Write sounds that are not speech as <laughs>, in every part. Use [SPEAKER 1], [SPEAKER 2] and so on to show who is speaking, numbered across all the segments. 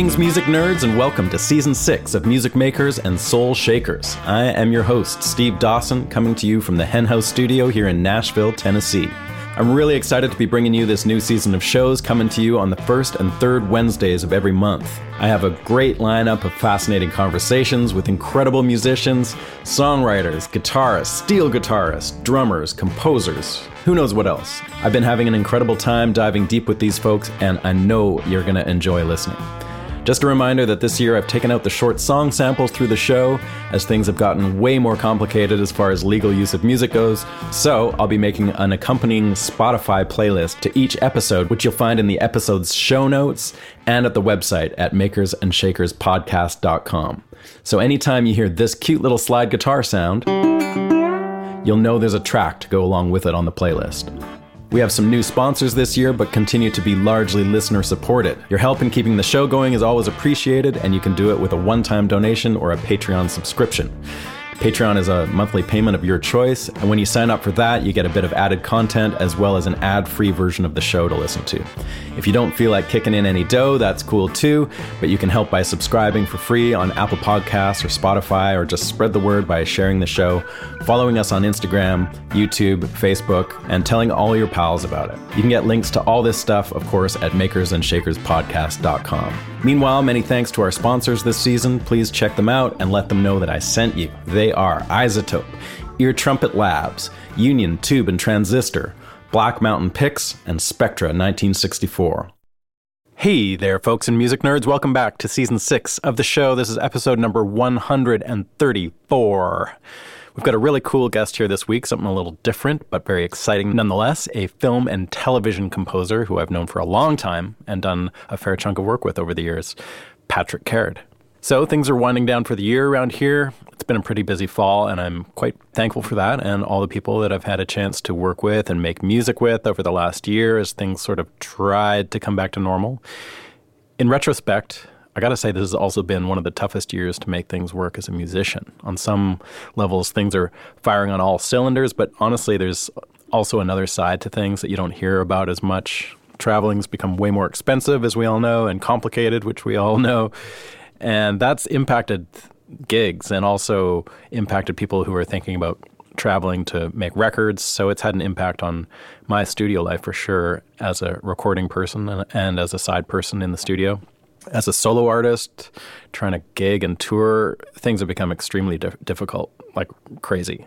[SPEAKER 1] Greetings, music nerds, and welcome to season six of Music Makers and Soul Shakers. I am your host, Steve Dawson, coming to you from the Henhouse Studio here in Nashville, Tennessee. I'm really excited to be bringing you this new season of shows coming to you on the first and third Wednesdays of every month. I have a great lineup of fascinating conversations with incredible musicians, songwriters, guitarists, steel guitarists, drummers, composers, who knows what else. I've been having an incredible time diving deep with these folks, and I know you're going to enjoy listening. Just a reminder that this year I've taken out the short song samples through the show, as things have gotten way more complicated as far as legal use of music goes. So I'll be making an accompanying Spotify playlist to each episode, which you'll find in the episode's show notes and at the website at makersandshakerspodcast.com. So anytime you hear this cute little slide guitar sound, you'll know there's a track to go along with it on the playlist. We have some new sponsors this year, but continue to be largely listener supported. Your help in keeping the show going is always appreciated, and you can do it with a one time donation or a Patreon subscription. Patreon is a monthly payment of your choice, and when you sign up for that, you get a bit of added content as well as an ad free version of the show to listen to. If you don't feel like kicking in any dough, that's cool too, but you can help by subscribing for free on Apple Podcasts or Spotify, or just spread the word by sharing the show, following us on Instagram, YouTube, Facebook, and telling all your pals about it. You can get links to all this stuff, of course, at makersandshakerspodcast.com. Meanwhile, many thanks to our sponsors this season. Please check them out and let them know that I sent you. They are iZotope, Ear Trumpet Labs, Union Tube and Transistor, Black Mountain Picks, and Spectra 1964. Hey there, folks and music nerds. Welcome back to season six of the show. This is episode number 134. We've got a really cool guest here this week, something a little different, but very exciting nonetheless. A film and television composer who I've known for a long time and done a fair chunk of work with over the years, Patric Caird. So things are winding down for the year around here. It's been a pretty busy fall, and I'm quite thankful for that and all the people that I've had a chance to work with and make music with over the last year as things sort of tried to come back to normal. In retrospect, I got to say, this has also been one of the toughest years to make things work as a musician. On some levels, things are firing on all cylinders, but honestly, there's also another side to things that you don't hear about as much. Traveling's become way more expensive, as we all know, and complicated, which we all <laughs> know. And that's impacted gigs and also impacted people who are thinking about traveling to make records. So it's had an impact on my studio life for sure as a recording person and, and as a side person in the studio. As a solo artist, trying to gig and tour, things have become extremely dif- difficult, like crazy.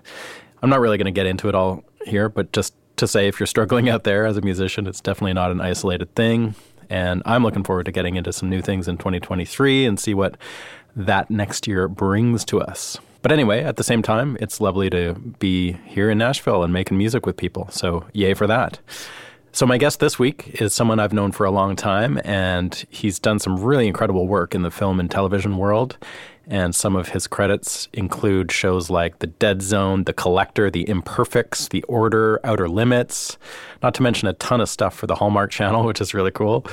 [SPEAKER 1] I'm not really going to get into it all here, but just to say if you're struggling out there as a musician, it's definitely not an isolated thing. And I'm looking forward to getting into some new things in 2023 and see what that next year brings to us. But anyway, at the same time, it's lovely to be here in Nashville and making music with people. So, yay for that. So, my guest this week is someone I've known for a long time, and he's done some really incredible work in the film and television world. And some of his credits include shows like The Dead Zone, The Collector, The Imperfects, The Order, Outer Limits, not to mention a ton of stuff for the Hallmark <laughs> Channel, which is really cool.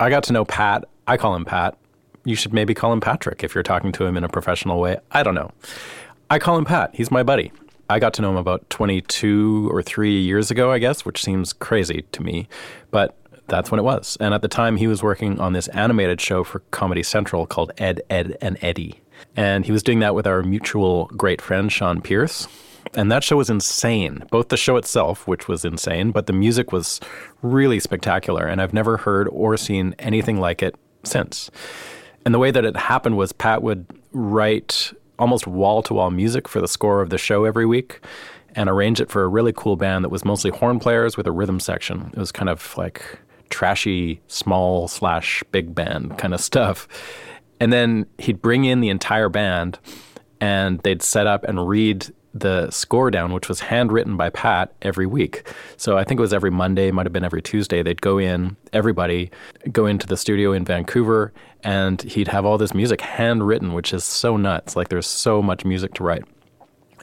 [SPEAKER 1] I got to know Pat. I call him Pat. You should maybe call him Patric if you're talking to him in a professional way. I don't know. I call him Pat. He's my buddy. I got to know him about 22 or 3 years ago, I guess, which seems crazy to me. But that's when it was. And at the time, he was working on this animated show for Comedy Central called Ed, Edd, and Eddy. And he was doing that with our mutual great friend, Sean Pierce. And that show was insane. Both the show itself, which was insane, but the music was really spectacular. And I've never heard or seen anything like it since. And the way that it happened was Pat would write almost wall to wall music for the score of the show every week and arrange it for a really cool band that was mostly horn players with a rhythm section. It was kind of like trashy, small slash big band kind of <laughs> stuff. And then he'd bring in the entire band and they'd set up and read the score down, which was handwritten by Pat every week. So I think it was every Monday, might have been every Tuesday. They'd go in, everybody go into the studio in Vancouver, and he'd have all this music handwritten, which is so nuts. Like there's so much music to write.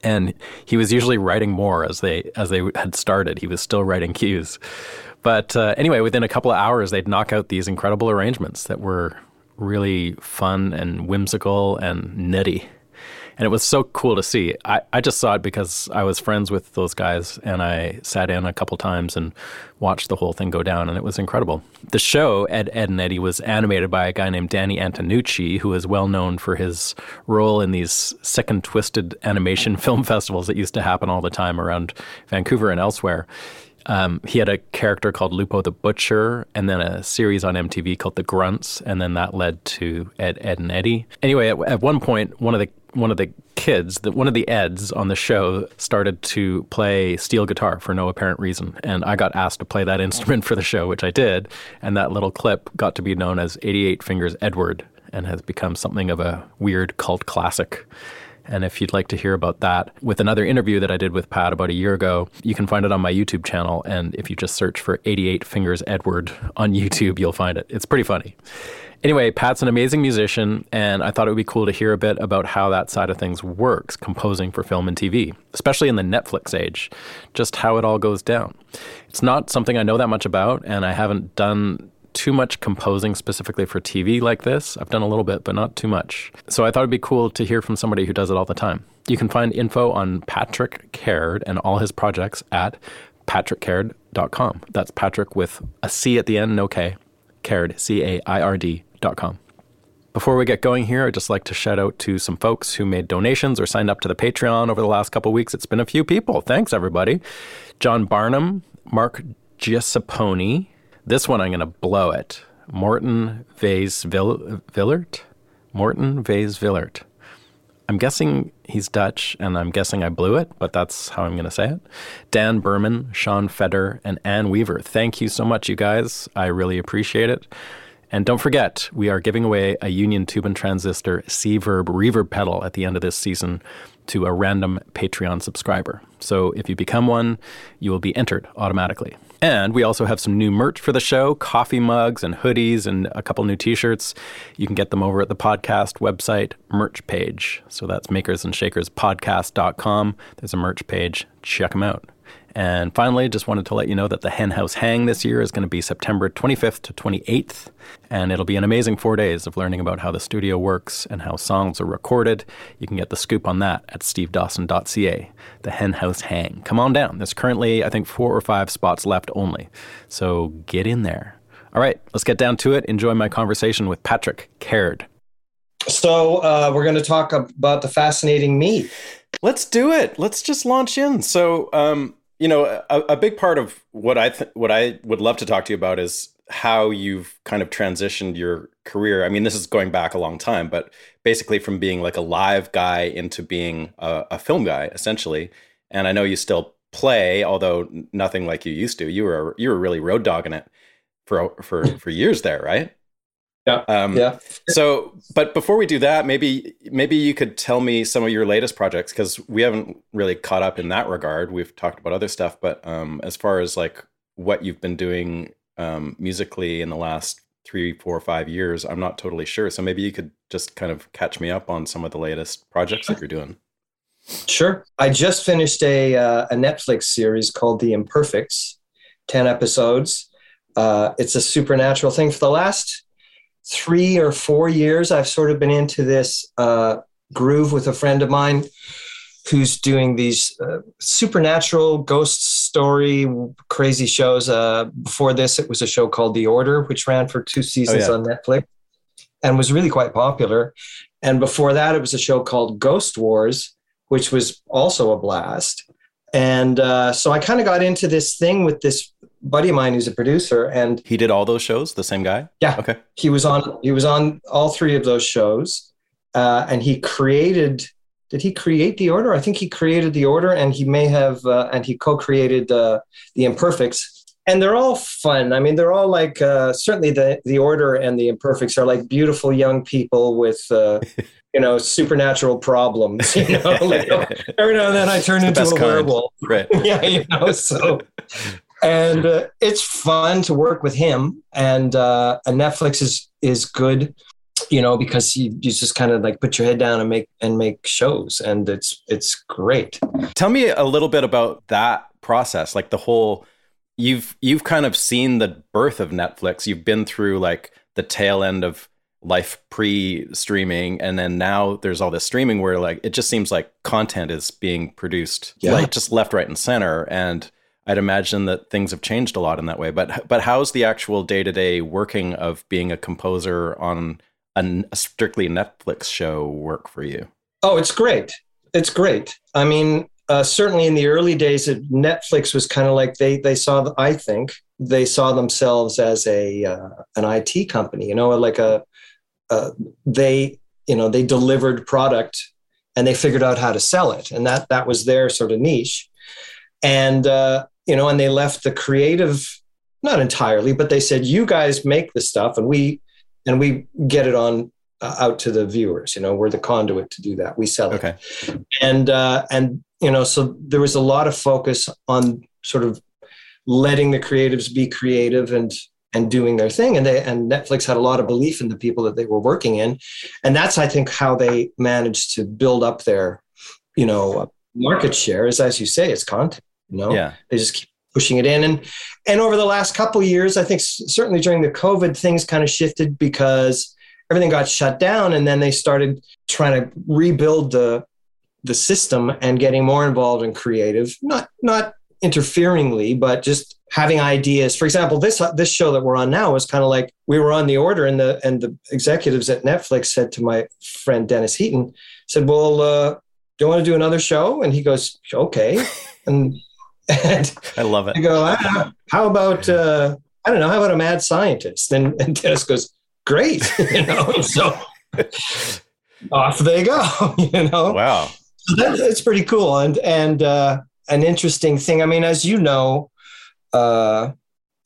[SPEAKER 1] And he was usually writing more as they as they had started. He was still writing cues. But uh, anyway, within a couple of hours, they'd knock out these incredible arrangements that were really fun and whimsical and nutty. And it was so cool to see. I, I just saw it because I was friends with those guys and I sat in a couple times and watched the whole thing go down, and it was incredible. The show, Ed, Edd and Eddy, was animated by a guy named Danny Antonucci, who is well known for his role in these sick and twisted animation <laughs> film festivals that used to happen all the time around Vancouver and elsewhere. Um, he had a character called Lupo the Butcher, and then a series on MTV called The Grunts, and then that led to Ed, Edd and Eddy. Anyway, at, at one point, one of the one of the kids, the, one of the Eds on the show, started to play steel guitar for no apparent reason, and I got asked to play that <laughs> instrument for the show, which I did, and that little clip got to be known as 88 Fingers Edward, and has become something of a weird cult classic. And if you'd like to hear about that with another interview that I did with Pat about a year ago, you can find it on my YouTube channel. And if you just search for 88 Fingers Edward on YouTube, you'll find it. It's pretty funny. Anyway, Pat's an amazing musician, and I thought it would be cool to hear a bit about how that side of things works, composing for film and TV, especially in the Netflix age, just how it all goes down. It's not something I know that much about, and I haven't done too much composing specifically for TV like this. I've done a little bit, but not too much. So I thought it'd be cool to hear from somebody who does it all the time. You can find info on Patric Caird and all his projects at patriccaird.com. That's Patric with a C at the end, no K. Caird, C A I R D.com. Before we get going here, I'd just like to shout out to some folks who made donations or signed up to the Patreon over the last couple weeks. It's been a few people. Thanks, everybody. John Barnum, Mark Giusepponi, this one I'm going to blow it. Morton Vase Villert? Morton Vase Villert. I'm guessing he's Dutch, and I'm guessing I blew it, but that's how I'm going to say it. Dan Berman, Sean Feder, and Ann Weaver. Thank you so much, you guys. I really appreciate it. And don't forget, we are giving away a Union Tube and Transistor C-Verb reverb pedal at the end of this season to a random Patreon subscriber. So if you become one, you will be entered automatically. And we also have some new merch for the show coffee mugs and hoodies and a couple new t shirts. You can get them over at the podcast website merch page. So that's makersandshakerspodcast.com. There's a merch page. Check them out. And finally, just wanted to let you know that the Hen House Hang this year is going to be September 25th to 28th. And it'll be an amazing four days of learning about how the studio works and how songs are recorded. You can get the scoop on that at stevedawson.ca. The Hen House Hang. Come on down. There's currently, I think, four or five spots left only. So get in there. All right, let's get down to it. Enjoy my conversation with Patric Caird.
[SPEAKER 2] So uh, we're going to talk about the fascinating me.
[SPEAKER 1] Let's do it. Let's just launch in. So, um, you know, a, a big part of what I th- what I would love to talk to you about is how you've kind of transitioned your career. I mean, this is going back a long time, but basically from being like a live guy into being a, a film guy, essentially. And I know you still play, although nothing like you used to. You were you were really road dogging it for for <laughs> for years there, right?
[SPEAKER 2] Yeah. Um, yeah.
[SPEAKER 1] So, but before we do that, maybe maybe you could tell me some of your latest projects because we haven't really caught up in that regard. We've talked about other stuff, but um, as far as like what you've been doing um, musically in the last three, four, five years, I'm not totally sure. So maybe you could just kind of catch me up on some of the latest projects that you're doing.
[SPEAKER 2] Sure. I just finished a uh, a Netflix series called The Imperfects, ten episodes. Uh, it's a supernatural thing. For the last three or four years, I've sort of been into this uh, groove with a friend of mine who's doing these uh, supernatural ghost story crazy shows. Uh, before this, it was a show called The Order, which ran for two seasons oh, yeah. on Netflix and was really quite popular. And before that, it was a show called Ghost Wars, which was also a blast. And uh, so I kind of got into this thing with this buddy of mine who's a producer and
[SPEAKER 1] he did all those shows the same guy?
[SPEAKER 2] Yeah.
[SPEAKER 1] Okay.
[SPEAKER 2] He was on he was on all three of those shows uh, and he created did he create the order? I think he created the order and he may have uh, and he co-created uh, the imperfects. And they're all fun. I mean they're all like uh, certainly the the order and the imperfects are like beautiful young people with uh, <laughs> you know supernatural problems you know? <laughs> Like, every now and then i turn into a werewolf.
[SPEAKER 1] Right. <laughs>
[SPEAKER 2] Yeah you know so and uh, it's fun to work with him. And uh, and Netflix is is good, you know, because you, you just kind of like put your head down and make and make shows, and it's it's great.
[SPEAKER 1] Tell me a little bit about that process, like the whole. You've you've kind of seen the birth of Netflix. You've been through like the tail end of life pre-streaming and then now there's all this streaming where like it just seems like content is being produced
[SPEAKER 2] Yeah.
[SPEAKER 1] like just left right and center and i'd imagine that things have changed a lot in that way but but how's the actual day-to-day working of being a composer on a, a strictly netflix show work for you
[SPEAKER 2] Oh, it's great. It's great. I mean, uh, certainly in the early days, Netflix was kind of like they they saw. The, I think they saw themselves as a uh, an IT company. You know, like a uh, they you know they delivered product and they figured out how to sell it, and that that was their sort of niche. And uh, you know, and they left the creative not entirely, but they said, "You guys make the stuff, and we and we get it on." Uh, out to the viewers you know we're the conduit to do that we sell it
[SPEAKER 1] okay
[SPEAKER 2] and uh, and you know so there was a lot of focus on sort of letting the creatives be creative and and doing their thing and they and netflix had a lot of belief in the people that they were working in and that's i think how they managed to build up their you know market share is as you say it's content you know?
[SPEAKER 1] Yeah.
[SPEAKER 2] They just keep pushing it in. And and over the last couple of years i think certainly during the covid things kind of shifted because everything got shut down and then they started trying to rebuild the the system and getting more involved in creative. Not not interferingly but just having ideas. For example this this show that we're on now is kind of like we were on the order and the and the executives at netflix said to my friend dennis heaton said well uh, do you want to do another show? And he goes okay. <laughs> And and
[SPEAKER 1] i love it
[SPEAKER 2] I go, ah, how about uh, I don't know, how about a mad scientist? And, and Dennis goes, great, <laughs> you know. so off they go, <laughs> you know.
[SPEAKER 1] wow
[SPEAKER 2] So that, it's pretty cool and and uh, an interesting thing. I mean, as you know, uh,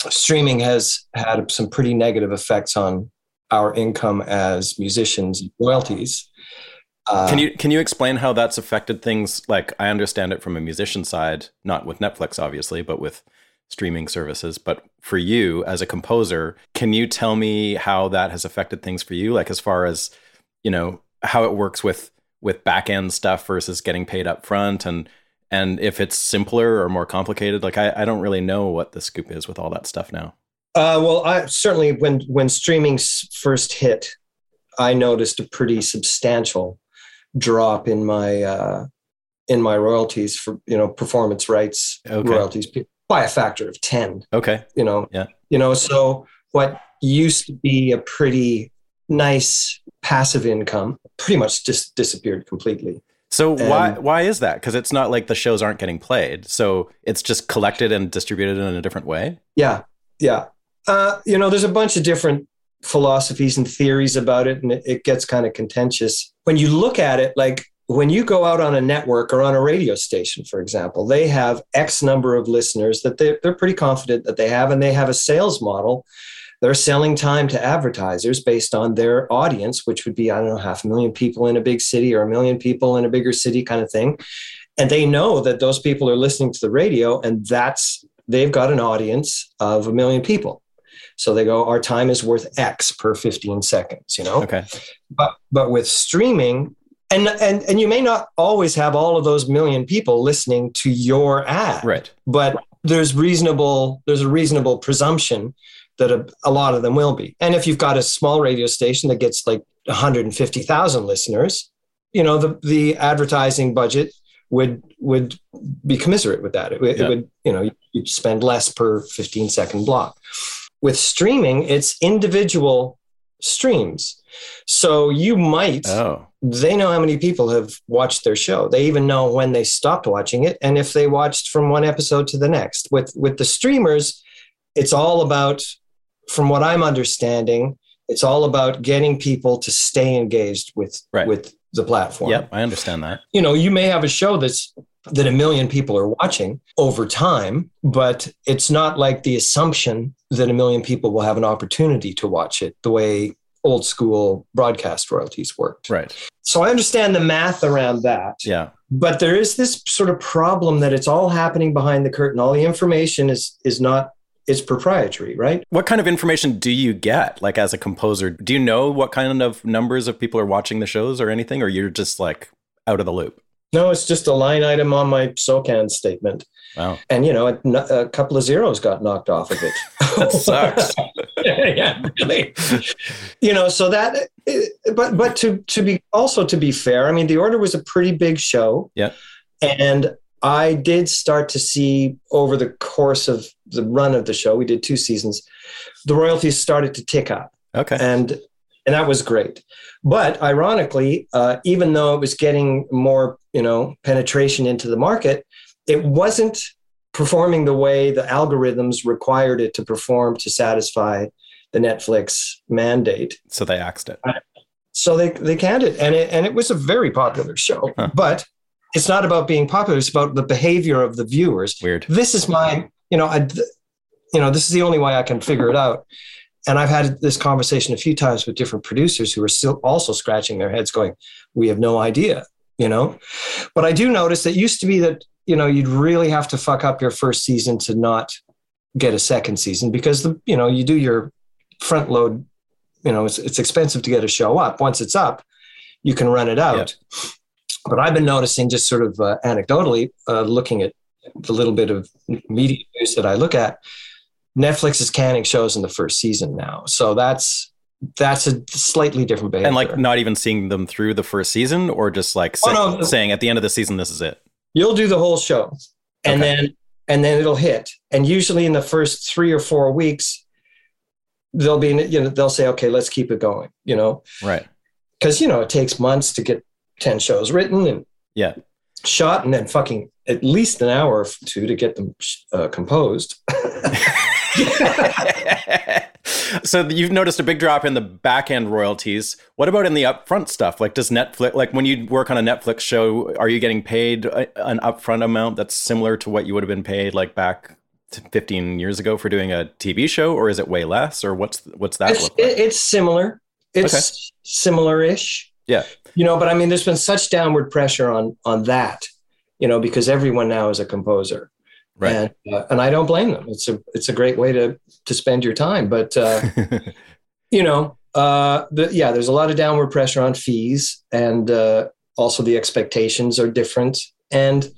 [SPEAKER 2] streaming has had some pretty negative effects on our income as musicians, and royalties. Uh,
[SPEAKER 1] Can you can you explain how that's affected things? Like I understand it from a musician side, not with Netflix, obviously, but with streaming services. But for you as a composer, can you tell me how that has affected things for you? Like as far as you know how it works with with back end stuff versus getting paid up front, and and if it's simpler or more complicated. Like I, I don't really know what the scoop is with all that stuff now.
[SPEAKER 2] Uh, well, I certainly when when streaming first hit, I noticed a pretty substantial drop in my uh, in my royalties for you know performance rights
[SPEAKER 1] Okay.
[SPEAKER 2] royalties by a factor of ten.
[SPEAKER 1] Okay.
[SPEAKER 2] You know,
[SPEAKER 1] Yeah.
[SPEAKER 2] You know, so what used to be a pretty nice passive income pretty much just disappeared completely.
[SPEAKER 1] So why why is that? Because it's not like the shows aren't getting played. So it's just collected and distributed in a different way.
[SPEAKER 2] Yeah, yeah. Uh, you know, there's a bunch of different philosophies and theories about it, and it, gets kind of contentious. When you look at it, like when you go out on a network or on a radio station, for example, they have X number of listeners that they're, they're pretty confident that they have, and they have a sales model. They're selling time to advertisers based on their audience, which would be, I don't know, half a million people in a big city or a million people in a bigger city kind of thing. And they know that those people are listening to the radio, and that's they've got an audience of a million people. So they go, our time is worth X per 15 seconds, you know?
[SPEAKER 1] Okay.
[SPEAKER 2] But but with streaming, and and and you may not always have all of those million people listening to your ad.
[SPEAKER 1] Right.
[SPEAKER 2] But there's reasonable, there's a reasonable presumption that a, a lot of them will be. And if you've got a small radio station that gets like 150,000 listeners, you know, the the advertising budget would would be commiserate with that. It, would-
[SPEAKER 1] Yeah.
[SPEAKER 2] it would, you know, you'd spend less per 15 second block. With streaming, it's individual streams. So you might
[SPEAKER 1] Oh.
[SPEAKER 2] they know how many people have watched their show. They even know when they stopped watching it and if they watched from one episode to the next. With with the streamers, it's all about from what I'm understanding, it's all about getting people to stay engaged with
[SPEAKER 1] Right.
[SPEAKER 2] with the platform
[SPEAKER 1] Yep. I understand that.
[SPEAKER 2] you know, you may have a show that's that a million people are watching over time, but it's not like the assumption that a million people will have an opportunity to watch it the way old school broadcast royalties worked.
[SPEAKER 1] Right.
[SPEAKER 2] So I understand the math around that.
[SPEAKER 1] Yeah.
[SPEAKER 2] But there is this sort of problem that it's all happening behind the curtain. All the information is is not it's proprietary, right?
[SPEAKER 1] What kind of information do you get, like as a composer? Do you know what kind of numbers of people are watching the shows or anything, or you're just like out of the loop?
[SPEAKER 2] No, it's just a line item on my SOCAN statement.
[SPEAKER 1] Wow.
[SPEAKER 2] And, you know, a, a couple of zeros got knocked off of it. <laughs>
[SPEAKER 1] That sucks. <laughs>
[SPEAKER 2] yeah, really. You know, so that, but but to to be also to be fair, I mean, the order was a pretty big show.
[SPEAKER 1] Yeah.
[SPEAKER 2] And I did start to see over the course of the run of the show, we did two seasons, the royalties started to tick up.
[SPEAKER 1] Okay.
[SPEAKER 2] And and that was great. But ironically, uh, even though it was getting more, you know, penetration into the market, it wasn't performing the way the algorithms required it to perform to satisfy the Netflix mandate.
[SPEAKER 1] So they axed it.
[SPEAKER 2] So they they canned it, and it and it was a very popular show. <laughs>
[SPEAKER 1] Huh.
[SPEAKER 2] But it's not about being popular; it's about the behavior of the viewers.
[SPEAKER 1] Weird.
[SPEAKER 2] This is my, you know, I, you know, this is the only way I can figure it out. And I've had this conversation a few times with different producers who are still also scratching their heads, going, "We have no idea," you know. But I do notice that used to be that you know you'd really have to fuck up your first season to not get a second season because the you know you do your front load you know it's, it's expensive to get a show up. Once it's up you can run it out. But i've been noticing just sort of uh, anecdotally uh, looking at the little bit of media news that i look at netflix is canning shows in the first season now. So that's that's a slightly different behavior
[SPEAKER 1] And like not even seeing them through the first season or just like say-
[SPEAKER 2] Oh, no.
[SPEAKER 1] saying at the end of the season, this is it.
[SPEAKER 2] you'll do the whole show and
[SPEAKER 1] Okay.
[SPEAKER 2] then and then it'll hit and usually in the first three or four weeks they'll be you know they'll say okay let's keep it going you know
[SPEAKER 1] Right.
[SPEAKER 2] because you know it takes months to get 10 shows written and
[SPEAKER 1] Yeah.
[SPEAKER 2] shot and then fucking at least an hour or two to get them uh, composed <laughs> <laughs>
[SPEAKER 1] so you've noticed a big drop in the back end royalties. What about in the upfront stuff? Like, does Netflix, like when you work on a Netflix show, are you getting paid a, an upfront amount that's similar to what you would have been paid like back 15 years ago for doing a TV show, or is it way less, or what's what's that
[SPEAKER 2] it's,
[SPEAKER 1] look like?
[SPEAKER 2] it's similar it's similar-ish
[SPEAKER 1] Yeah.
[SPEAKER 2] you know but i mean there's been such downward pressure on on that you know because everyone now is a composer
[SPEAKER 1] right.
[SPEAKER 2] and, uh, and i don't blame them it's a it's a great way to to spend your time but uh <laughs> you know, uh, the, yeah, there's a lot of downward pressure on fees, and uh, also the expectations are different, and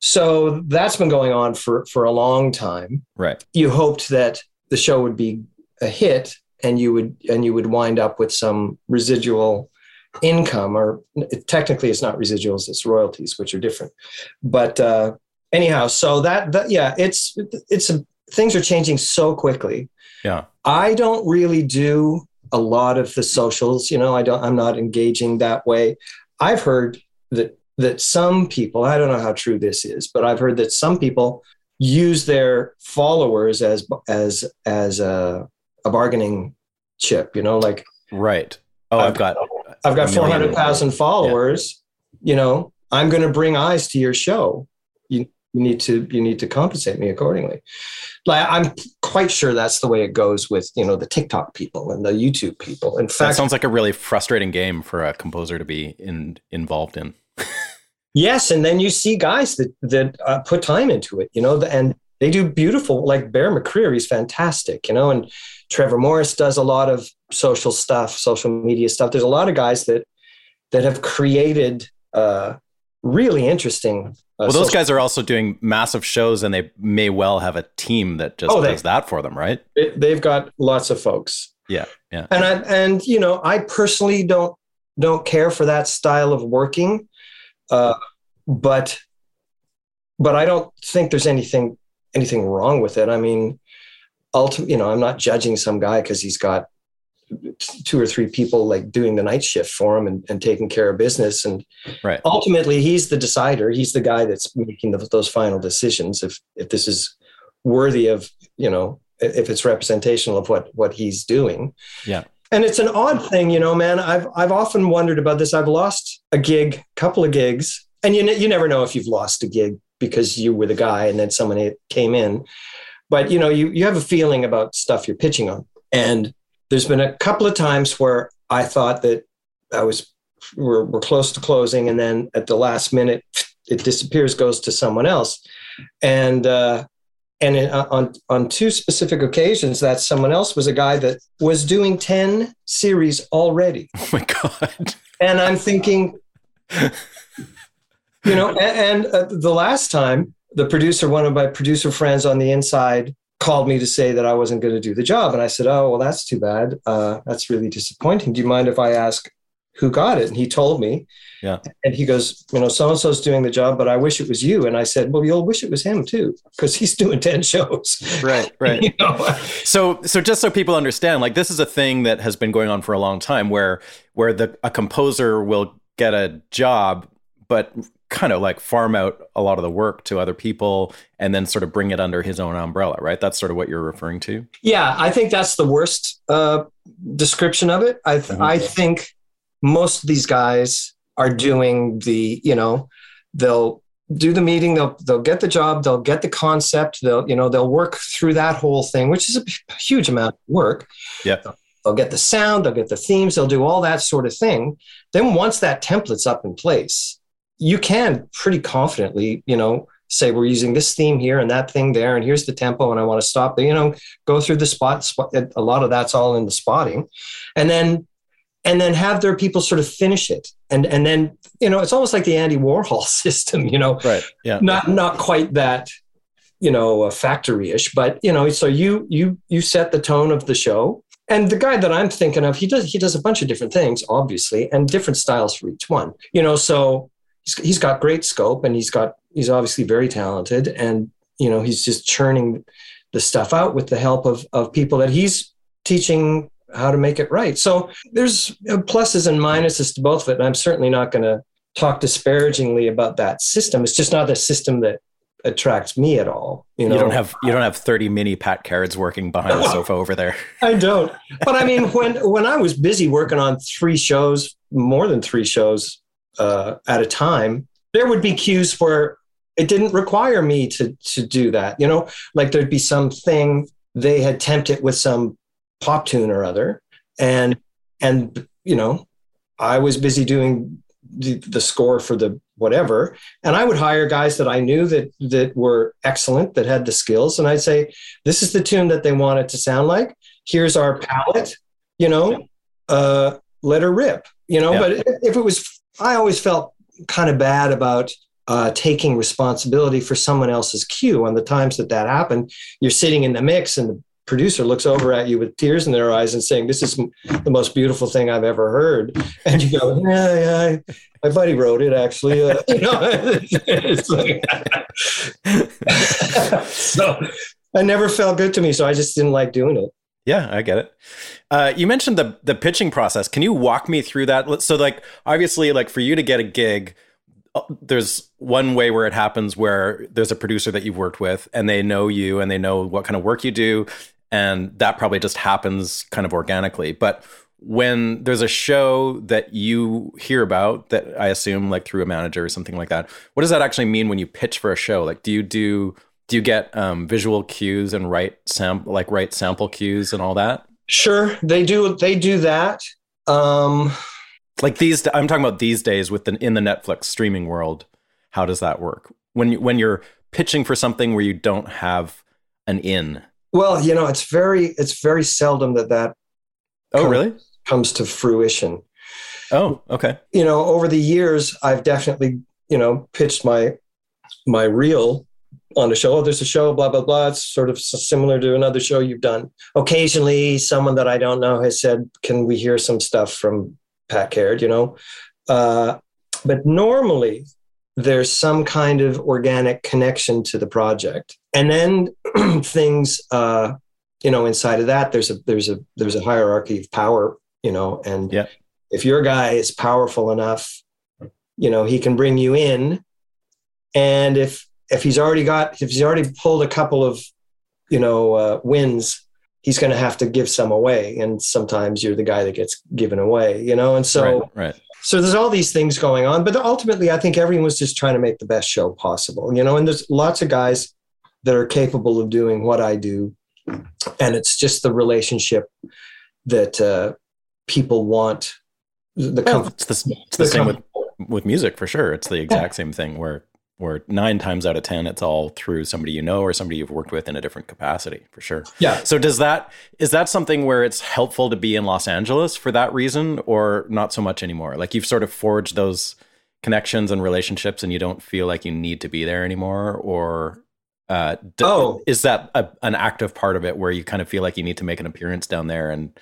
[SPEAKER 2] so that's been going on for for a long time.
[SPEAKER 1] right.
[SPEAKER 2] You hoped that the show would be a hit, and you would and you would wind up with some residual income, or technically it's not residuals, it's royalties, which are different. But uh, anyhow, so that, that yeah, it's it's a, things are changing so quickly.
[SPEAKER 1] Yeah.
[SPEAKER 2] I don't really do a lot of the socials. You know, I don't. I'm not engaging that way. I've heard that that some people. I don't know how true this is, but I've heard that some people use their followers as as as a, a bargaining chip. You know, like
[SPEAKER 1] Right. Oh, I've got.
[SPEAKER 2] I've got
[SPEAKER 1] four hundred thousand
[SPEAKER 2] four
[SPEAKER 1] million.
[SPEAKER 2] hundred thousand followers. You know, I'm going to bring eyes to your show. You, need to you need to compensate me accordingly. Like I'm quite sure that's the way it goes with you know the TikTok people and the YouTube people. In
[SPEAKER 1] That
[SPEAKER 2] fact,
[SPEAKER 1] sounds like a really frustrating game for a composer to be in, involved in. <laughs>
[SPEAKER 2] yes, and then you see guys that that uh, put time into it. You know, and they do beautiful. Like Bear mccreary is fantastic. You know, and Trevor Morris does a lot of social stuff, social media stuff. There's a lot of guys that that have created uh, really interesting. Uh,
[SPEAKER 1] Well, those
[SPEAKER 2] social-
[SPEAKER 1] guys are also doing massive shows, and they may well have a team that just
[SPEAKER 2] Oh, they-
[SPEAKER 1] does that for them, right?
[SPEAKER 2] they- they've got lots of folks,
[SPEAKER 1] Yeah, yeah,
[SPEAKER 2] and I, and you know, I personally don't don't care for that style of working, uh, but but I don't think there's anything anything wrong with it. I mean, ultimately, you know, I'm not judging some guy because he's got two or three people like doing the night shift for him and, and taking care of business. And
[SPEAKER 1] right.
[SPEAKER 2] ultimately he's the decider. He's the guy that's making the, those final decisions if if this is worthy of you know if it's representational of what what he's doing.
[SPEAKER 1] Yeah.
[SPEAKER 2] and it's an odd thing you know man. I've i've often wondered about this. I've lost a gig couple of gigs and you ne- you never know if you've lost a gig because you were the guy and then someone came in. But you know you you have a feeling about stuff you're pitching on. And there's been a couple of times where i thought that i was we're, we're close to closing and then at the last minute it disappears goes to someone else and uh and in, on on two specific occasions that someone else was a guy that was doing 10 series already
[SPEAKER 1] Oh my god.
[SPEAKER 2] and i'm thinking you know and, and uh, the last time the producer one of my producer friends on the inside called me to say that I wasn't going to do the job. And I said, Oh, well, that's too bad. Uh, that's really disappointing. Do you mind if I ask who got it? And he told me.
[SPEAKER 1] Yeah.
[SPEAKER 2] And he goes, You know, so and so's doing the job, but I wish it was you. And I said, Well, you'll wish it was him too, because he's doing <laughs> 10 shows.
[SPEAKER 1] Right, <laughs> right. you know? So, so just so people understand, like this is a thing that has been going on for a long time where, where the, a composer will get a job, but kind of like farm out a lot of the work to other people and then sort of bring it under his own umbrella, right? That's sort of what you're referring to.
[SPEAKER 2] Yeah, I think that's the worst uh, description of it. I th- mm-hmm. I think most of these guys are doing the, you know, they'll do the meeting, they'll they'll get the job, they'll get the concept, they'll you know they'll work through that whole thing, which is a huge amount of work.
[SPEAKER 1] Yeah.
[SPEAKER 2] They'll get the sound, they'll get the themes, they'll do all that sort of thing. Then once that template's up in place, you can pretty confidently, you know, say we're using this theme here and that thing there, and here's the tempo, and I want to stop. You know, go through the spot. spot a lot of that's all in the spotting, and then and then have their people sort of finish it, and and then you know, it's almost like the Andy Warhol <laughs> system. You know,
[SPEAKER 1] right? Yeah,
[SPEAKER 2] not not quite that you know uh, factory-ish but you know so you you you set the tone of the show and the guy that i'm thinking of he does he does a bunch of different things obviously and different styles for each one you know so he's, he's got great scope and he's got he's obviously very talented and you know he's just churning the stuff out with the help of of people that he's teaching how to make it right. So there's uh, pluses and minuses to both of it. And i'm certainly not going to talk disparagingly about that system. It's just not a system that attracts me at all
[SPEAKER 1] you know? you don't have you don't have 30 mini pat cairds working behind the sofa over there. <laughs>
[SPEAKER 2] I don't. But i mean when when i was busy working on three shows more than three shows uh, at a time, there would be cues where it didn't require me to to do that. You know, like there'd be something they had temped with some pop tune or other, and and you know, I was busy doing the, the score for the whatever, and I would hire guys that I knew that that were excellent, that had the skills, and I'd say, "This is the tune that they want it to sound like. Here's our palette. You know, uh, let her rip. You know, yeah. but if it was I always felt kind of bad about uh, taking responsibility for someone else's cue. On the times that that happened, you're sitting in the mix and the producer looks over at you with tears in their eyes and saying, "This is the most beautiful thing I've ever heard," and you go, "Yeah, yeah, my buddy wrote it actually." Uh, <laughs> you know, like, <laughs> so I never felt good to me, so I just didn't like doing it.
[SPEAKER 1] Yeah, I get it. Uh, you mentioned the the pitching process. Can you walk me through that? So, like, obviously, like for you to get a gig, uh, there's one way where it happens where there's a producer that you've worked with, and they know you, and they know what kind of work you do, and that probably just happens kind of organically. But when there's a show that you hear about that I assume like through a manager or something like that, what does that actually mean when you pitch for a show? Like, do you do do you get um, visual cues and write sam like write sample cues and all that?
[SPEAKER 2] Sure, they do. They do that. Um,
[SPEAKER 1] like these, I'm talking about these days with the in the Netflix streaming world. How does that work when you, when you're pitching for something where you don't have an in?
[SPEAKER 2] Well, you know, it's very it's very seldom that that.
[SPEAKER 1] Oh, comes, really?
[SPEAKER 2] Comes to fruition.
[SPEAKER 1] Oh, okay.
[SPEAKER 2] You know, over the years, I've definitely you know pitched my my reel on a show. Oh, there's a show, blah, blah, blah. It's sort of similar to another show you've done. Occasionally, someone that I don't know has said, Can we hear some stuff from Pat Caird, you know? Uh, but normally, there's some kind of organic connection to the project. And then <clears throat> things, uh, you know, inside of that, there's a there's a there's a hierarchy of power, you know, and
[SPEAKER 1] yeah.
[SPEAKER 2] if your guy is powerful enough, you know, he can bring you in. And if if he's already got if he's already pulled a couple of you know uh, wins he's going to have to give some away. And sometimes you're the guy that gets given away you know? And so
[SPEAKER 1] right, right.
[SPEAKER 2] so there's all these things going on. But ultimately i think everyone was just trying to make the best show possible you know? And there's lots of guys that are capable of doing what i do. And it's just the relationship that uh, people want. The,
[SPEAKER 1] well, it's the, it's the, the same with with music for sure. It's the exact same thing where where nine times out of ten it's all through somebody you know or somebody you've worked with in a different capacity for sure
[SPEAKER 2] yeah
[SPEAKER 1] so does that is that something where it's helpful to be in los angeles for that reason or not so much anymore like you've sort of forged those connections and relationships and you don't feel like you need to be there anymore or Uh, d-
[SPEAKER 2] Oh.
[SPEAKER 1] is that a, an active part of it where you kind of feel like you need to make an appearance down there and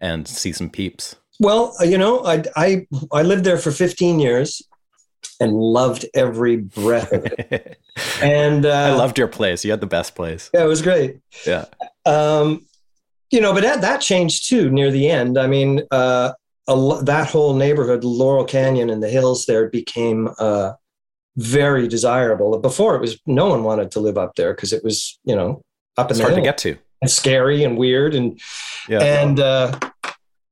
[SPEAKER 1] and see some peeps?
[SPEAKER 2] Well, uh, you know, I, I, I lived there for 15 years and loved every breath of it. <laughs> And uh,
[SPEAKER 1] I loved your place. You had the best place.
[SPEAKER 2] yeah, it was great.
[SPEAKER 1] Yeah.
[SPEAKER 2] Um, you know, but that, that changed too near the end. I mean, uh, a, that whole neighborhood, Laurel Canyon and the hills there became uh, very desirable. Before it was, no one wanted to live up there because it was, you know, up in
[SPEAKER 1] It's
[SPEAKER 2] the
[SPEAKER 1] hard to get to.
[SPEAKER 2] and scary and weird and
[SPEAKER 1] Yeah.
[SPEAKER 2] and uh,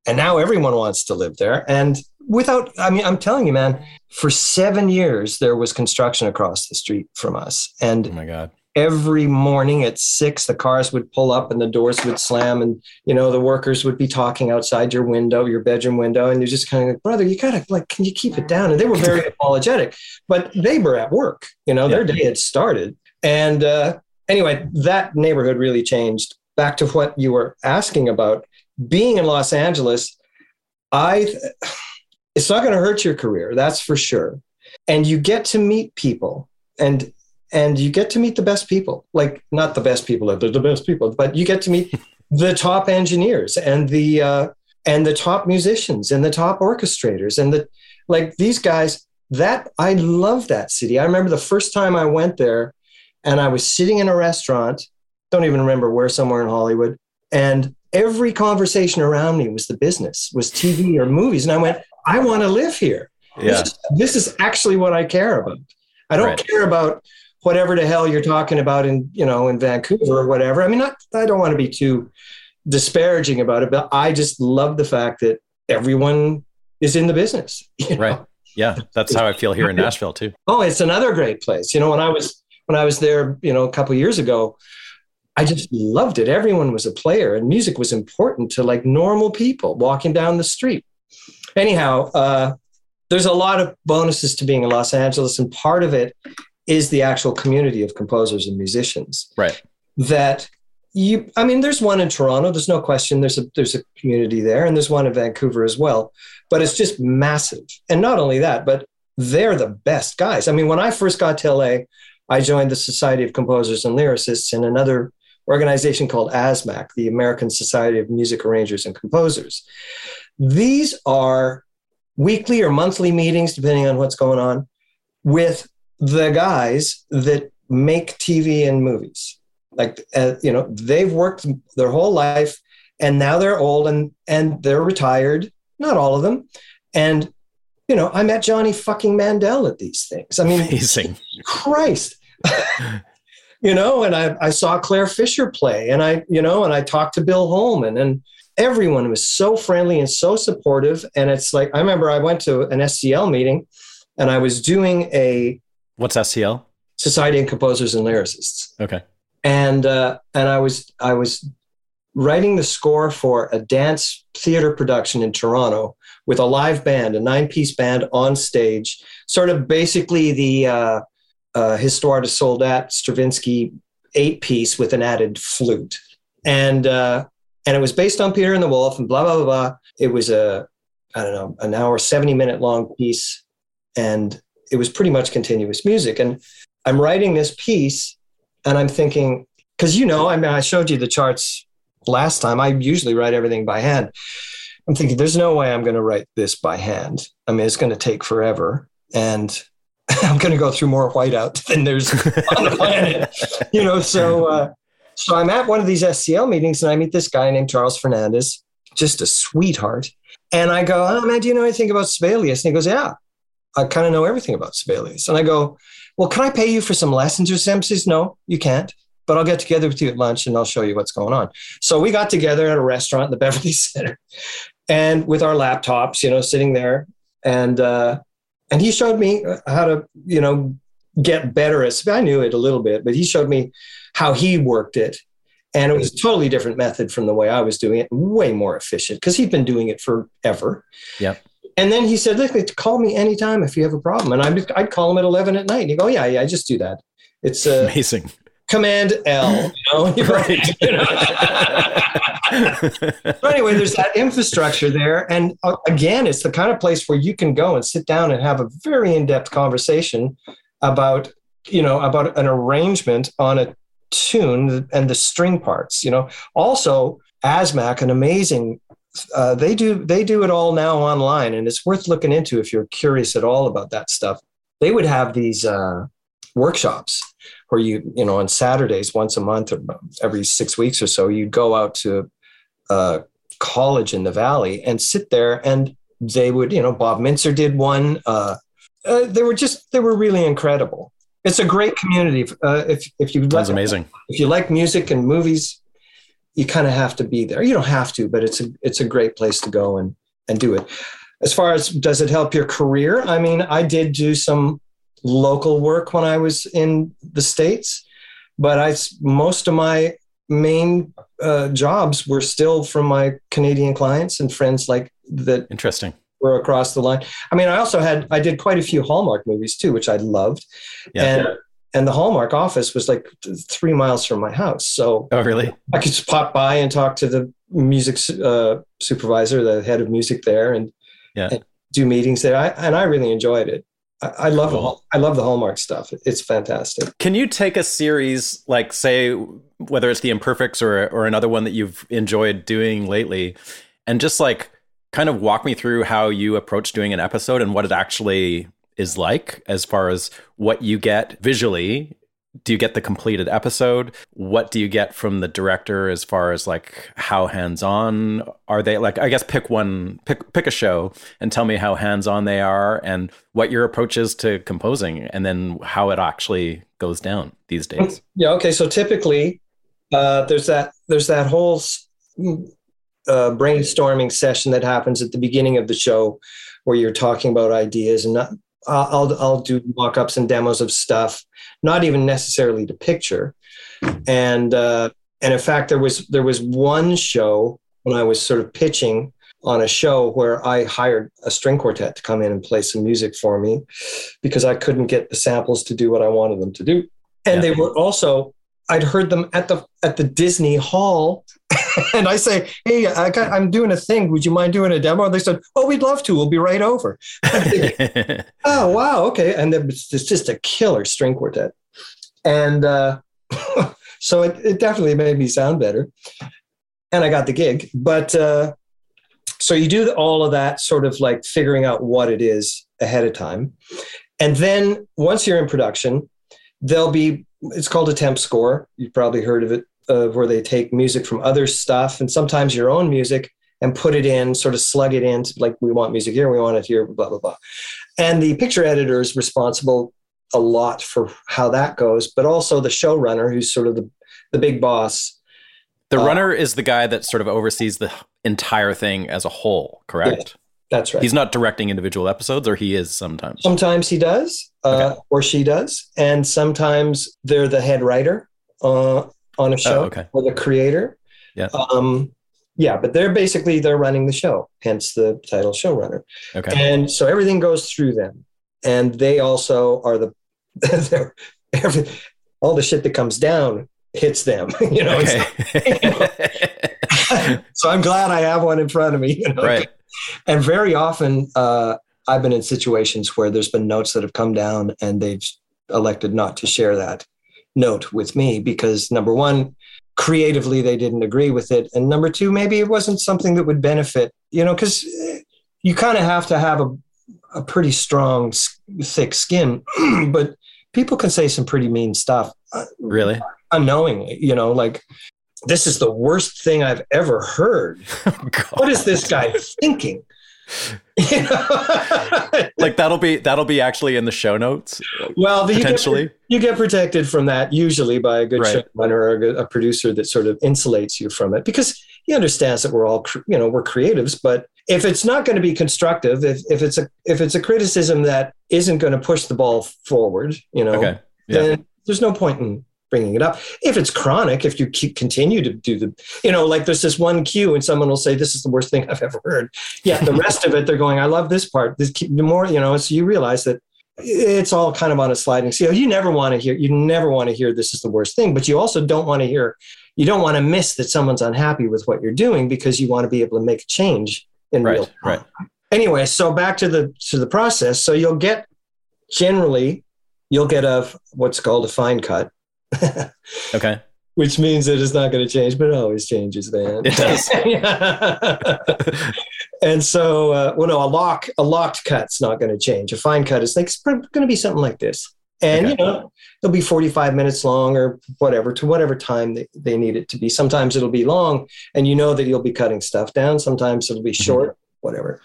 [SPEAKER 2] and now everyone wants to live there. And without, I mean, I'm telling you, man, for seven years there was construction across the street from us, and oh
[SPEAKER 1] my god.
[SPEAKER 2] every morning at six the cars would pull up and the doors would slam, and you know the workers would be talking outside your window, your bedroom window, and you're just kind of like, brother, you gotta like, can you keep it down? And they were very <laughs> apologetic, but they were at work. You know, their day had started, and uh, anyway, that neighborhood really changed. Back to what you were asking about being in Los Angeles, I it's not going to hurt your career, that's for sure. And you get to meet people and and you get to meet the best people. Like not the best people, they're the best people, but you get to meet <laughs> the top engineers and the uh, and the top musicians and the top orchestrators and the like these guys that I love that city. I remember the first time I went there and I was sitting in a restaurant, don't even remember where somewhere in Hollywood, and every conversation around me was the business, was TV or movies. And I went, I want to live here.
[SPEAKER 1] Yeah.
[SPEAKER 2] This, is, this is actually what I care about. I don't
[SPEAKER 1] Right.
[SPEAKER 2] care about whatever the hell you're talking about in, you know, in Vancouver or whatever. I mean, not, I don't want to be too disparaging about it, but I just love the fact that everyone is in the business. <laughs> you know?
[SPEAKER 1] Right. Yeah. That's how I feel here in <laughs> Nashville too.
[SPEAKER 2] Oh, it's another great place. You know, when I was when I was there, you know, a couple of years ago, I just loved it. Everyone was a player, and music was important to like normal people walking down the street. Anyhow, uh, there's a lot of bonuses to being in Los Angeles, and part of it is the actual community of composers and musicians.
[SPEAKER 1] Right.
[SPEAKER 2] that you i mean there's one in toronto there's no question there's a there's a community there and there's one in vancouver as well but it's just massive. And not only that but they're the best guys. I mean when i first got to la i joined the society of composers and lyricists and another organization called asmac the american society of music arrangers and composers these are weekly or monthly meetings depending on what's going on with the guys that make tv and movies. Like uh, you know they've worked their whole life and now they're old and and they're retired not all of them. And you know i met johnny fucking mandel at these things. I mean
[SPEAKER 1] Amazing.
[SPEAKER 2] christ. <laughs> You know and I, I saw clare fischer play and i you know and i talked to bill holman and everyone was so friendly and so supportive and it's like i remember i went to an scl meeting and i was doing a
[SPEAKER 1] What's SCL?
[SPEAKER 2] society of composers and lyricists
[SPEAKER 1] Okay.
[SPEAKER 2] and uh, and I was I was writing the score for a dance theater production in Toronto with a live band, a nine piece band on stage, sort of basically the uh, uh, Histoire de Soldat Stravinsky eight piece with an added flute, and uh, and it was based on Peter and the Wolf and blah blah blah. blah. It was a I don't know an hour seventy minute long piece, and it was pretty much continuous music. And I'm writing this piece and I'm thinking, because you know, I mean, I showed you the charts last time. I usually write everything by hand. I'm thinking, there's no way I'm going to write this by hand. I mean, it's going to take forever, and <laughs> I'm going to go through more whiteout than there's <laughs> on the planet. You know, so uh, so I'm at one of these SCL meetings, and I meet this guy named Charles Fernandez, just a sweetheart. And I go, oh man, do you know anything about Sibelius? And he goes, yeah, I kind of know everything about Sibelius. And I go, well, can I pay you for some lessons or something? No, you can't. But I'll get together with you at lunch and I'll show you what's going on. So we got together at a restaurant in the <laughs> Beverly Center, and with our laptops, you know, sitting there, and uh, and he showed me how to, you know, get better at. I knew it a little bit, but he showed me how he worked it, and it was a totally different method from the way I was doing it, way more efficient because he'd been doing it forever.
[SPEAKER 1] Yep.
[SPEAKER 2] And then he said, "Look, call me anytime if you have a problem." And I'd, I'd call him at eleven at night, and he'd go, "Yeah, yeah, I just do that. It's uh,
[SPEAKER 1] Amazing.
[SPEAKER 2] Command L." You know? <laughs> <laughs>
[SPEAKER 1] Right.
[SPEAKER 2] You know? so anyway, there's that infrastructure there, and uh, again, it's the kind of place where you can go and sit down and have a very in-depth conversation about you know, about an arrangement on a tune and the string parts. You know, also ASMAC, an amazing. Uh, they do they do it all now online, and it's worth looking into if you're curious at all about that stuff. They would have these uh, workshops where you you know on Saturdays once a month or every six weeks or so you'd go out to a college in the valley and sit there and they would you know Bob Mintzer did one. Uh, uh, they were just they were really incredible. It's a great community. Uh, if if you
[SPEAKER 1] that's like, amazing.
[SPEAKER 2] If you like music and movies, you kind of have to be there. You don't have to, but it's a it's a great place to go and and do it. As far as does it help your career? I mean, I did do some local work when I was in the states, but I most of my main uh, jobs were still from my Canadian clients and friends like that.
[SPEAKER 1] Interesting.
[SPEAKER 2] Were across the line. I mean, I also had I did quite a few Hallmark movies too, which I loved, yeah. and and the Hallmark office was like three miles from my house. So
[SPEAKER 1] oh really?
[SPEAKER 2] I could just pop by and talk to the music uh, supervisor, the head of music there, and,
[SPEAKER 1] yeah.
[SPEAKER 2] and do meetings there. I, and I really enjoyed it. I love cool. I love the Hallmark stuff. It's fantastic.
[SPEAKER 1] Can you take a series like say whether it's the Imperfects or or another one that you've enjoyed doing lately, and just like kind of walk me through how you approach doing an episode and what it actually is like as far as what you get visually. Do you get the completed episode? What do you get from the director as far as like how hands-on are they? Like i guess pick one pick pick a show and tell me how hands-on they are and what your approach is to composing and then how it actually goes down these days.
[SPEAKER 2] Yeah okay so typically uh, there's that there's that whole uh, brainstorming session that happens at the beginning of the show where you're talking about ideas and not, I'll I'll do mock-ups and demos of stuff, not even necessarily to picture. And uh, and in fact, there was there was one show when I was sort of pitching on a show where I hired a string quartet to come in and play some music for me because I couldn't get the samples to do what I wanted them to do. And yeah. they were also I'd heard them at the at the Disney Hall, <laughs> and I say, "Hey, I got, I'm doing a thing. Would you mind doing a demo?" And they said, "Oh, we'd love to. We'll be right over." <laughs> oh, wow, okay. And it's just a killer string quartet, and uh, <laughs> so it, it, definitely made me sound better, and I got the gig. But uh, so you do all of that, sort of like figuring out what it is ahead of time, and then once you're in production, there'll be it's called a temp score. You've probably heard of it, uh, where they take music from other stuff and sometimes your own music and put it in, sort of slug it in, like we want music here, we want it here, blah blah blah. And the picture editor is responsible a lot for how that goes, but also the showrunner, who's sort of the the big boss.
[SPEAKER 1] The uh, runner is the guy that sort of oversees the entire thing as a whole, correct?
[SPEAKER 2] That's right.
[SPEAKER 1] He's not directing individual episodes, or he is sometimes.
[SPEAKER 2] Sometimes he does, uh, okay. or she does, and sometimes they're the head writer uh, on a oh, show oh, okay. or the creator.
[SPEAKER 1] Yeah.
[SPEAKER 2] Um, yeah, but they're basically they're running the show, hence the title showrunner.
[SPEAKER 1] Okay.
[SPEAKER 2] And so everything goes through them, and they also are the <laughs> they're every, all the shit that comes down hits them. <laughs> you know. Okay. <laughs> so I'm glad I have one in front of me. You know?
[SPEAKER 1] Right
[SPEAKER 2] and very often uh, I've been in situations where there's been notes that have come down and they've elected not to share that note with me because number one, creatively they didn't agree with it, and number two, maybe it wasn't something that would benefit. You know, because you kind of have to have a a pretty strong, thick skin, <clears throat> but people can say some pretty mean stuff.
[SPEAKER 1] Uh, really?
[SPEAKER 2] Unknowingly, you know, like this is the worst thing I've ever heard. <laughs> Oh, what is this guy thinking?
[SPEAKER 1] You <laughs> know? like that'll be that'll be actually in the show notes.
[SPEAKER 2] Well,
[SPEAKER 1] potentially
[SPEAKER 2] you get, you get, protected from that usually by a good right. showrunner or a, a, producer that sort of insulates you from it because he understands that we're all you know we're creatives, but if it's not going to be constructive, if if it's a if it's a criticism that isn't going to push the ball forward, you know,
[SPEAKER 1] okay. yeah.
[SPEAKER 2] then there's no point in bringing it up. If it's chronic, if you keep, continue to do the, you know, like there's this one cue and someone will say, this is the worst thing I've ever heard. Yeah. The rest of it, they're going, I love this part. This, the more, you know, so you realize that it's all kind of on a sliding scale. You never want to hear, you never want to hear this is the worst thing, but you also don't want to hear, you don't want to miss that someone's unhappy with what you're doing because you want to be able to make a change in
[SPEAKER 1] right,
[SPEAKER 2] real time.
[SPEAKER 1] Right.
[SPEAKER 2] Anyway, so back to the to the process. So you'll get generally you'll get a what's called a fine cut.
[SPEAKER 1] Okay. <laughs>
[SPEAKER 2] Which means that it's not going to change, but it always changes, man.
[SPEAKER 1] It does. <laughs>
[SPEAKER 2] and so, uh, well, no, a lock, a locked cut's not going to change. A fine cut is like it's going to be something like this, and
[SPEAKER 1] Okay.
[SPEAKER 2] you know, it'll be forty-five minutes long or whatever to whatever time they, they need it to be. Sometimes it'll be long, and you know that you'll be cutting stuff down. Sometimes it'll be short, whatever.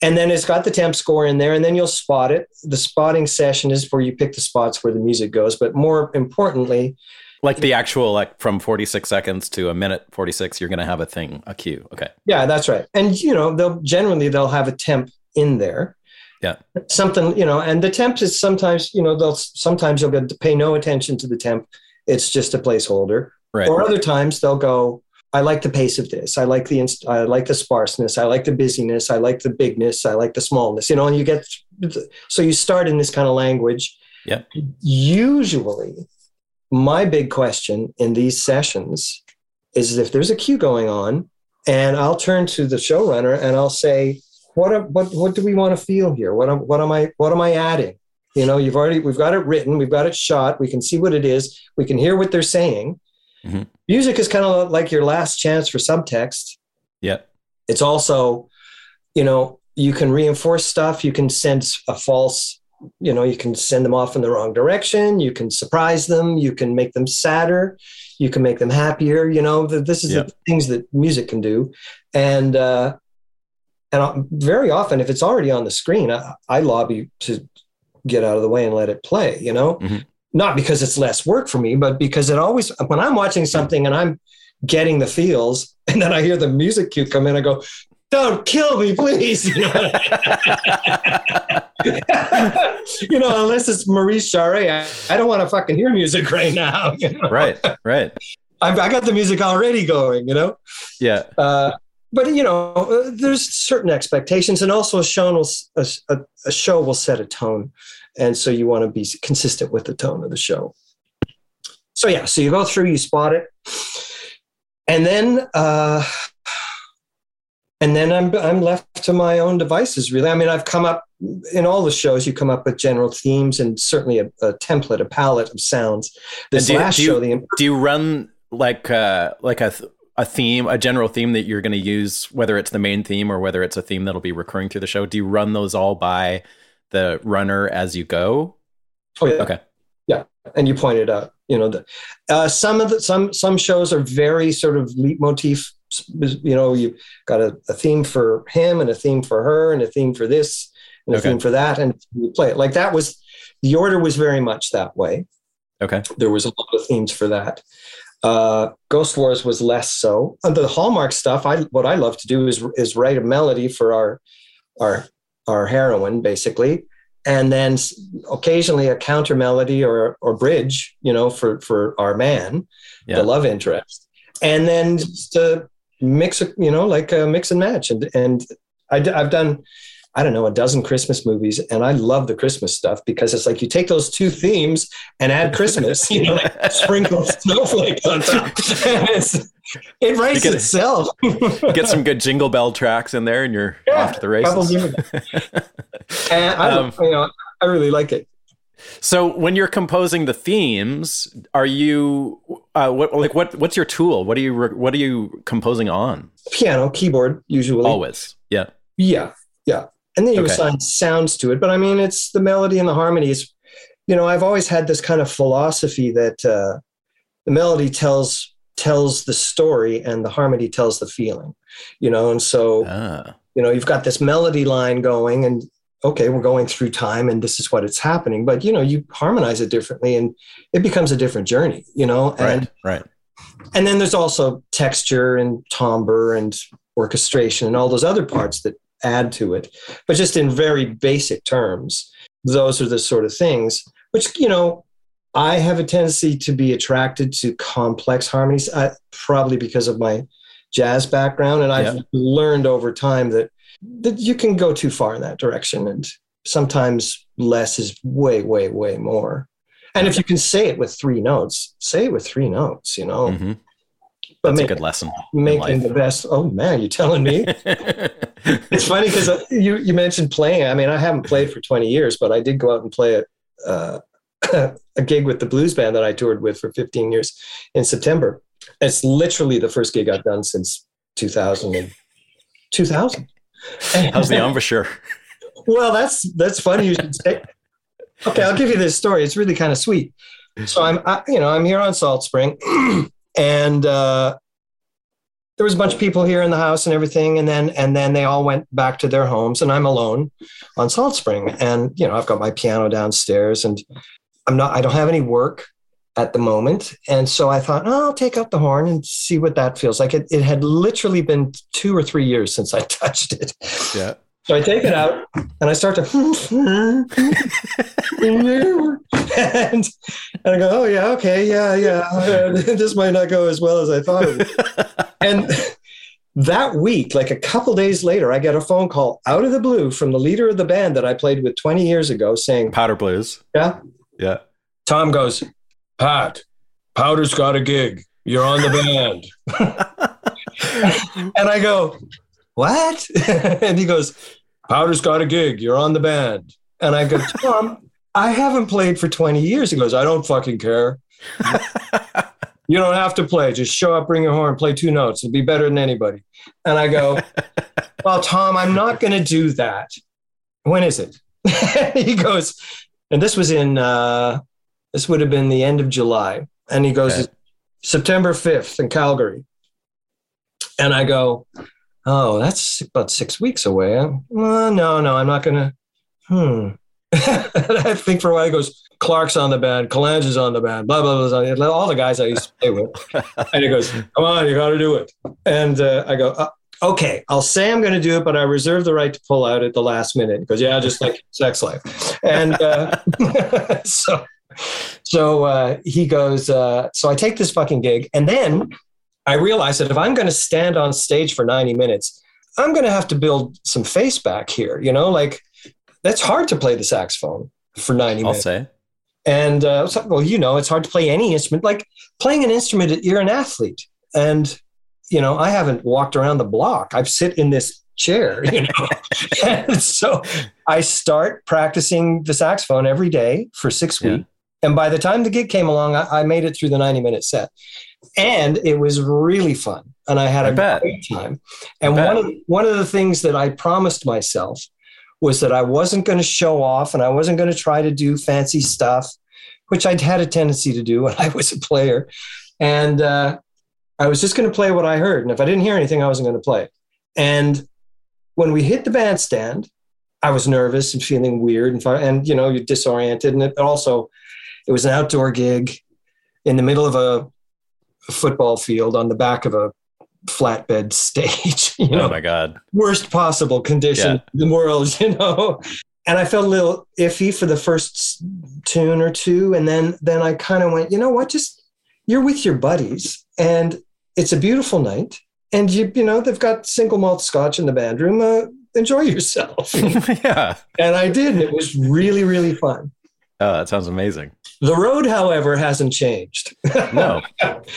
[SPEAKER 2] And then it's got the temp score in there, and then you'll spot it. The spotting session is where you pick the spots where the music goes. But more importantly,
[SPEAKER 1] Like the actual, like from 46 seconds to a minute 46, you're going to have a thing, a cue. Okay.
[SPEAKER 2] yeah, that's right. And you know, they'll generally they'll have a temp in there.
[SPEAKER 1] Yeah.
[SPEAKER 2] Something, you know, and the temp is sometimes, you know, they'll sometimes you'll get to pay no attention to the temp. It's just a placeholder.
[SPEAKER 1] Right.
[SPEAKER 2] Or other times they'll go, I like the pace of this. I like the inst- I like the sparseness. I like the busyness. I like the bigness. I like the smallness. You know, and you get so you start in this kind of language.
[SPEAKER 1] Yeah.
[SPEAKER 2] Usually, my big question in these sessions is if there's a cue going on, and I'll turn to the showrunner and I'll say, "What what what do we want to feel here? What am, what am I what am I adding? You know, you've already we've got it written, we've got it shot, we can see what it is, we can hear what they're saying.
[SPEAKER 1] Mhm.
[SPEAKER 2] Music is kind of like your last chance for subtext.
[SPEAKER 1] Yeah.
[SPEAKER 2] It's also, you know, you can reinforce stuff, you can send a false, you know, you can send them off in the wrong direction, you can surprise them, you can make them sadder, you can make them happier, you know, this is
[SPEAKER 1] Yeah.
[SPEAKER 2] the things that music can do. And uh and very often if it's already on the screen, I, I lobby to get out of the way and let it play, you know?
[SPEAKER 1] Mhm.
[SPEAKER 2] Not because it's less work for me, but because it always when I'm watching something and I'm getting the feels <laughs> and then I hear the music cue come in, I go, don't kill me, please. <laughs> You know, <laughs> you know unless it's Maurice Jarre, I, don't want to fucking hear music right now. you know?
[SPEAKER 1] right. Right.
[SPEAKER 2] I've, I got the music already going, you know?
[SPEAKER 1] Yeah.
[SPEAKER 2] Uh, but you know, uh, there's certain expectations, and also a show will a, a show will set a tone, and so you want to be consistent with the tone of the show. So yeah, so you go through, you spot it, and then uh, and then I'm I'm left to my own devices. Really, I mean, I've come up in all the shows. You come up with general themes and certainly a, a template, a palette of sounds. This
[SPEAKER 1] do you-
[SPEAKER 2] last
[SPEAKER 1] do you-
[SPEAKER 2] show, the
[SPEAKER 1] Do you run like uh like a th- a theme, a general theme that you're going to use, whether it's the main theme or whether it's a theme that'll be recurring through the show? Do you run those all by the runner as you go?
[SPEAKER 2] oh yeah,
[SPEAKER 1] Okay.
[SPEAKER 2] Yeah, and you pointed out you know the, uh, some of the some some shows are very sort of leitmotif you know you got a, a theme for him and a theme for her and a theme for this and a
[SPEAKER 1] Okay.
[SPEAKER 2] theme for that and you play it like that was the order was very much that way
[SPEAKER 1] Okay.
[SPEAKER 2] there was a lot of themes for that uh, Ghost Wars was less so. And the Hallmark stuff, I what I love to do is is write a melody for our our our heroine, basically, and then occasionally a counter melody or or bridge, you know, for for our man,
[SPEAKER 1] Yeah.
[SPEAKER 2] the love interest, and then just uh, mix, you know, like a mix and match. And and I, I've done. I don't know, a dozen Christmas movies, and I love the Christmas stuff because it's like you take those two themes and add Christmas, you know, like <laughs> sprinkle snowflakes on top. <laughs> It's- <laughs> it writes
[SPEAKER 1] get-
[SPEAKER 2] itself. <laughs>
[SPEAKER 1] Get some good jingle bell tracks in there, and you're
[SPEAKER 2] Yeah,
[SPEAKER 1] off to the races. <laughs>
[SPEAKER 2] and I,
[SPEAKER 1] Um,
[SPEAKER 2] you know, I really like it.
[SPEAKER 1] So when you're composing the themes, are you uh, what like what what's your tool? What are you what are you composing on?
[SPEAKER 2] Piano, keyboard, usually.
[SPEAKER 1] Always, yeah.
[SPEAKER 2] Yeah, yeah. And then you
[SPEAKER 1] Okay.
[SPEAKER 2] assign sounds to it. But I mean, it's the melody and the harmonies. You know, I've always had this kind of philosophy that uh, the melody tells tells the story and the harmony tells the feeling. You know, and so
[SPEAKER 1] Ah,
[SPEAKER 2] you know you've got this melody line going and okay we're going through time and this is what it's happening but you know you harmonize it differently and it becomes a different journey you know
[SPEAKER 1] right,
[SPEAKER 2] and
[SPEAKER 1] right.
[SPEAKER 2] and then there's also texture and timbre and orchestration and all those other parts that add to it but just in very basic terms those are the sort of things which you know i have a tendency to be attracted to complex harmonies uh, probably because of my jazz background and i've
[SPEAKER 1] Yeah.
[SPEAKER 2] learned over time that that you can go too far in that direction and sometimes less is way way way more. And if you can say it with three notes say it with three notes you know?
[SPEAKER 1] Hmm
[SPEAKER 2] but
[SPEAKER 1] That's a good lesson. in
[SPEAKER 2] making the best oh man you're telling me. <laughs> It's funny because you you mentioned playing. I mean i haven't played for 20 years but i did go out and play it uh, <coughs> a gig with the blues band that I toured with for 15 years in September. It's literally the first gig I've done since 2000. And, 2000.
[SPEAKER 1] How's the <laughs> embouchure?
[SPEAKER 2] well, that's that's funny you should say. Okay, I'll give you this story. It's really kind of sweet. So I'm, I, you know, I'm here on Salt Spring, <clears throat> and uh, there was a bunch of people here in the house and everything, and then and then they all went back to their homes, and I'm alone on Salt Spring, and you know, I've got my piano downstairs, and I'm not, I don't have any work at the moment, and so I thought, oh, I'll take out the horn and see what that feels like. It, it had literally been two or three years since I <laughs> touched it.
[SPEAKER 1] Yeah.
[SPEAKER 2] So I take it out and I start to, and, and I go, oh yeah, okay, yeah, yeah. <laughs> this might not go as well as I thought. It would. and that week, like a couple days later, I get a phone call out of the blue from the leader of the band that I played with 20 years ago, saying,
[SPEAKER 1] Powder Blues.
[SPEAKER 2] "Yeah."
[SPEAKER 1] Yeah.
[SPEAKER 2] Tom goes, "Pat, Powder's got a gig. You're on the band." <laughs> and I go, what? <laughs> and he goes, Powder's got a gig. You're on the band. And I go, Tom, I haven't played for 20 years. He goes, I don't fucking care. <laughs> you don't have to play. Just show up, bring your horn, play two notes. It'll be better than anybody. And I go, Well, Tom, I'm not going to do that. When is it? he goes, and this was in, uh, this would have been the end of July. And he goes,
[SPEAKER 1] Okay.
[SPEAKER 2] September 5th in Calgary. And I go, Oh, that's about six weeks away. Uh, no, no, I'm not going to. Hmm. <laughs> I think for a while he goes, Clark's on the band, Kalange is on the band, blah, blah, blah, blah. All the guys I used to play with. <laughs> and he goes, Come on, you got to do it. And uh, I go, uh, Okay, I'll say I'm going to do it, but I reserve the right to pull out at the last minute. Goes, Yeah, just like sex life. And uh, <laughs> so, so uh, he goes, uh, So I take this fucking gig. And then I realize that if I'm going to stand on stage for 90 minutes, I'm going to have to build some face back here. You know, like that's hard to play the saxophone for 90
[SPEAKER 1] I'll
[SPEAKER 2] minutes.
[SPEAKER 1] say.
[SPEAKER 2] And uh, so- well, you know, it's hard to play any instrument. Like playing an instrument, you're an athlete, and you know, I haven't walked around the block. I've sit in this chair, you know. <laughs> and so I start practicing the saxophone every day for six
[SPEAKER 1] Yeah.
[SPEAKER 2] weeks. And by the time the gig came along, I, I made it through the 90 minute set. And it was really fun. And I had
[SPEAKER 1] I
[SPEAKER 2] a
[SPEAKER 1] bet.
[SPEAKER 2] great time. And one of, one of the things that I promised myself was that I wasn't going to show off and I wasn't going to try to do fancy stuff, which I'd had a tendency to do when I was a player. And uh, I was just going to play what I heard. And if I didn't hear anything, I wasn't going to play. And when we hit the bandstand, I was nervous and feeling weird and, and you know, you're disoriented. And it also, it was an outdoor gig in the middle of a, a football field on the back of a flatbed <laughs> stage. You oh know,
[SPEAKER 1] Oh my God.
[SPEAKER 2] worst possible condition
[SPEAKER 1] Yeah.
[SPEAKER 2] in the world, <laughs> you know. And I felt a little iffy for the first tune or two, and then then I kind of went, you know what? Just you're with your buddies, and it's a beautiful night, and you you know they've got single malt scotch in the band room. Uh, enjoy yourself, <laughs>
[SPEAKER 1] yeah.
[SPEAKER 2] and I did. And it was really really fun.
[SPEAKER 1] Oh, that sounds amazing.
[SPEAKER 2] The road, however, hasn't changed. <laughs>
[SPEAKER 1] No,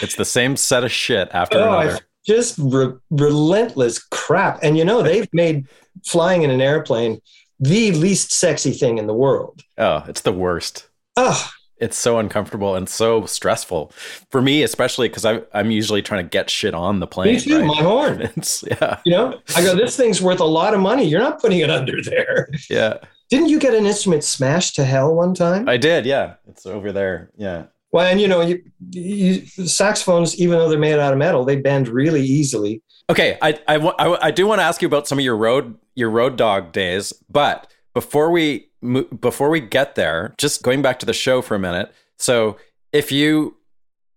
[SPEAKER 1] it's the same set of shit after
[SPEAKER 2] Oh,
[SPEAKER 1] another.
[SPEAKER 2] Just re- relentless crap. And you know, they've made flying in an airplane the least sexy thing in the world.
[SPEAKER 1] Oh, it's the worst.
[SPEAKER 2] Oh,
[SPEAKER 1] It's so uncomfortable and so stressful for me, especially because I'm usually trying to get shit on the plane.
[SPEAKER 2] me too,
[SPEAKER 1] right?
[SPEAKER 2] my horn. <laughs>
[SPEAKER 1] It's, yeah,
[SPEAKER 2] You know, I go, this thing's worth a lot of money. You're not putting it under there.
[SPEAKER 1] yeah.
[SPEAKER 2] Didn't you get an instrument smashed to hell one time?
[SPEAKER 1] I did. Yeah, it's over there. Yeah.
[SPEAKER 2] well, and you know, you, you, saxophones, even though they're made out of metal, they bend really easily.
[SPEAKER 1] Okay, I I, I do want to ask you about some of your road your road dog days, but before we before we get there, just going back to the show for a minute. So, if you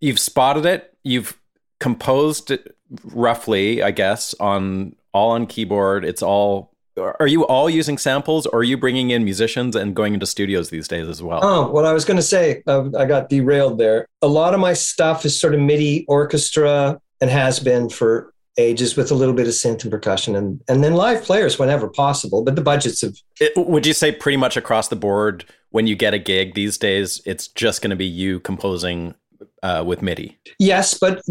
[SPEAKER 1] you've spotted it, you've composed it roughly, I guess, on all on keyboard. It's all. Are you all using samples, or are you bringing in musicians and going into studios these days as well?
[SPEAKER 2] Oh, what I was going to say, uh, I got derailed there. A lot of my stuff is sort of MIDI orchestra and has been for ages with a little bit of synth and percussion and, and then live players whenever possible. But the budgets have,
[SPEAKER 1] It- would you say pretty much across the board when you get a gig these days, it's just going to be you composing uh, with MIDI?
[SPEAKER 2] yes, but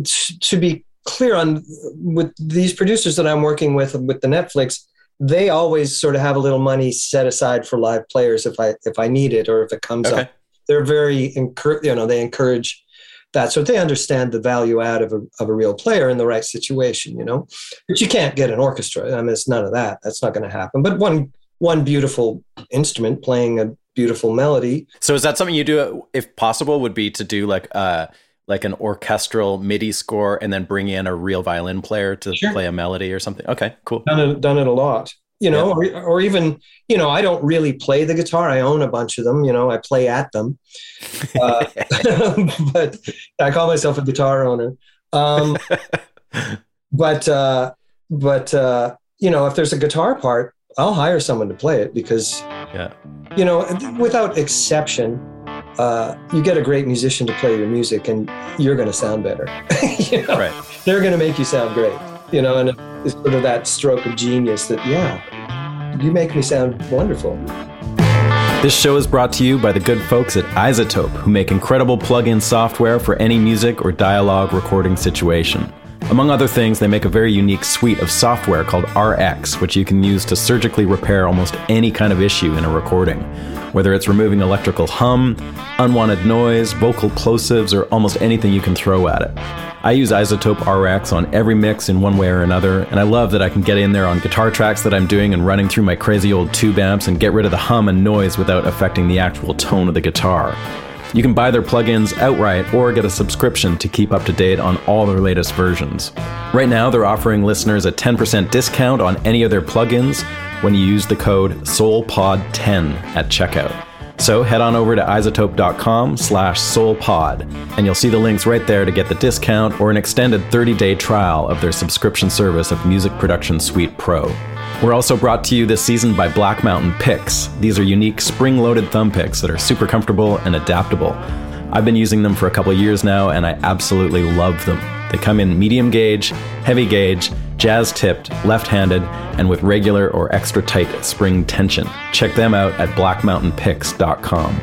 [SPEAKER 2] to be clear on with these producers that I'm working with, with the Netflix, they always sort of have a little money set aside for live players if I, if I need it or if it comes
[SPEAKER 1] Okay.
[SPEAKER 2] up. they're very encourage. You know, they encourage that. So they understand the value add of a, of a real player in the right situation. You know, but you can't get an orchestra. I mean, it's none of that. That's not going to happen. But one one beautiful instrument playing a beautiful melody.
[SPEAKER 1] So is that something you do if possible would be to do like uh like an orchestral MIDI score and then bring in a real violin player to sure. play a melody or something? Okay, cool.
[SPEAKER 2] Done it, done it a lot. You know, yeah. or, or even, you know, I don't really play the guitar. I own a bunch of them. You know, I play at them. Uh, <laughs> <laughs> but I call myself a guitar owner. Um, <laughs> but, uh, but, uh, you know, if there's a guitar part, I'll hire someone to play it because, yeah. you know, without exception, uh, you get a great musician to play your music and you're going to sound better. you know? Right. They're going to make you sound great, you know, and it's sort of that stroke of genius that, yeah, you make me sound wonderful.
[SPEAKER 1] This show is brought to you by the good folks at iZotope, who make incredible plug-in software for any music or dialogue recording situation. Among other things, they make a very unique suite of software called RX, which you can use to surgically repair almost any kind of issue in a recording. Whether it's removing electrical hum, unwanted noise, vocal plosives, or almost anything you can throw at it. I use iZotope RX on every mix in one way or another, and I love that I can get in there on guitar tracks that I'm doing and running through my crazy old tube amps and get rid of the hum and noise without affecting the actual tone of the guitar. You can buy their plugins outright or get a subscription to keep up to date on all their latest versions. Right now, they're offering listeners a 10% discount on any of their plugins when you use the code SOULPOD10 at checkout. So head on over to izotope.com slash soulpod, and you'll see the links right there to get the discount or an extended 30-day trial of their subscription service of Music Production Suite Pro. We're also brought to you this season by Black Mountain Picks. These are unique spring loaded thumb picks that are super comfortable and adaptable. I've been using them for a couple years now and I absolutely love them. They come in medium gauge, heavy gauge, jazz tipped, left handed, and with regular or extra tight spring tension. Check them out at blackmountainpicks.com.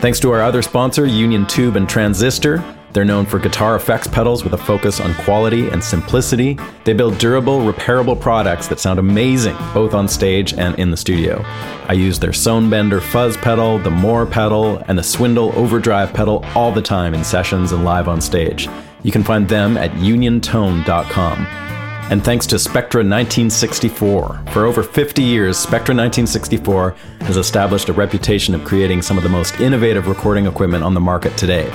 [SPEAKER 1] Thanks to our other sponsor, Union Tube and Transistor. They're known for guitar effects pedals with a focus on quality and simplicity. They build durable, repairable products that sound amazing both on stage and in the studio. I use their Tonebender fuzz pedal, the More pedal, and the Swindle overdrive pedal all the time in sessions and live on stage. You can find them at uniontone.com. And thanks to Spectra 1964. For over 50 years, Spectra 1964 has established a reputation of creating some of the most innovative recording equipment on the market today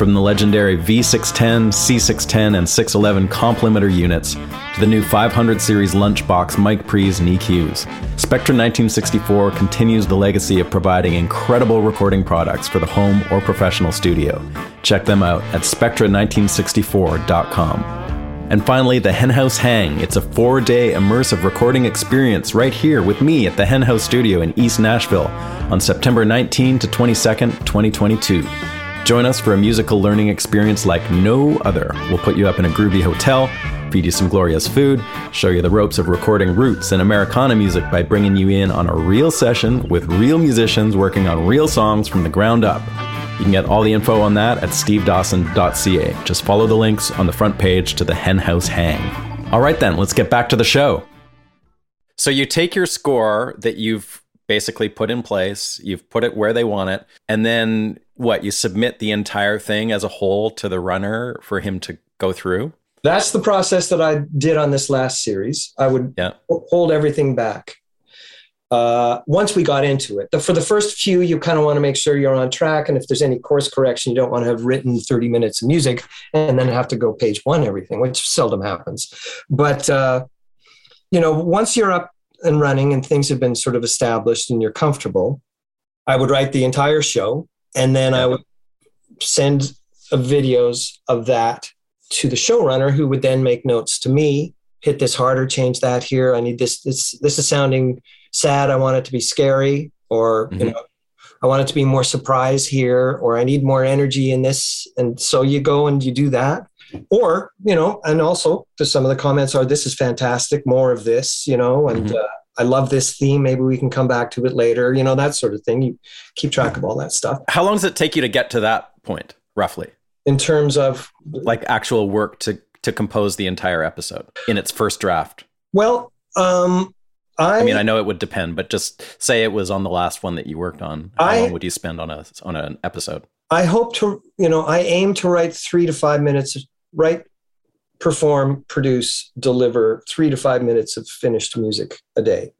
[SPEAKER 1] from the legendary V610, C610, and 611 complimenter units to the new 500 series lunchbox mic pre's and EQs. Spectra 1964 continues the legacy of providing incredible recording products for the home or professional studio. Check them out at spectra1964.com. And finally, the Henhouse Hang. It's a four day immersive recording experience right here with me at the Henhouse Studio in East Nashville on September 19 to 22nd, 2022. Join us for a musical learning experience like no other. We'll put you up in a groovy hotel, feed you some glorious food, show you the ropes of recording roots and Americana music by bringing you in on a real session with real musicians working on real songs from the ground up. You can get all the info on that at stevedawson.ca. Just follow the links on the front page to the Henhouse Hang. All right, then, let's get back to the show. So you take your score that you've basically put in place, you've put it where they want it, and then what you submit the entire thing as a whole to the runner for him to go through
[SPEAKER 2] that's the process that i did on this last series i would yeah. hold everything back uh, once we got into it the, for the first few you kind of want to make sure you're on track and if there's any course correction you don't want to have written 30 minutes of music and then have to go page one everything which seldom happens but uh, you know once you're up and running and things have been sort of established and you're comfortable i would write the entire show and then I would send videos of that to the showrunner, who would then make notes to me. Hit this harder, change that here. I need this. This this is sounding sad. I want it to be scary, or mm-hmm. you know, I want it to be more surprise here, or I need more energy in this. And so you go and you do that. Or, you know, and also to some of the comments are this is fantastic, more of this, you know, and mm-hmm. uh, I love this theme. Maybe we can come back to it later. You know, that sort of thing. You keep track of all that stuff.
[SPEAKER 1] How long does it take you to get to that point, roughly?
[SPEAKER 2] In terms of
[SPEAKER 1] like actual work to to compose the entire episode in its first draft?
[SPEAKER 2] Well, um,
[SPEAKER 1] I,
[SPEAKER 2] I,
[SPEAKER 1] mean, I know it would depend, but just say it was on the last one that you worked on. How
[SPEAKER 2] I-
[SPEAKER 1] long would you spend on a on an episode?
[SPEAKER 2] I hope to, you know, I aim to write three to five minutes, write, perform, produce, deliver three to five minutes of finished music a day.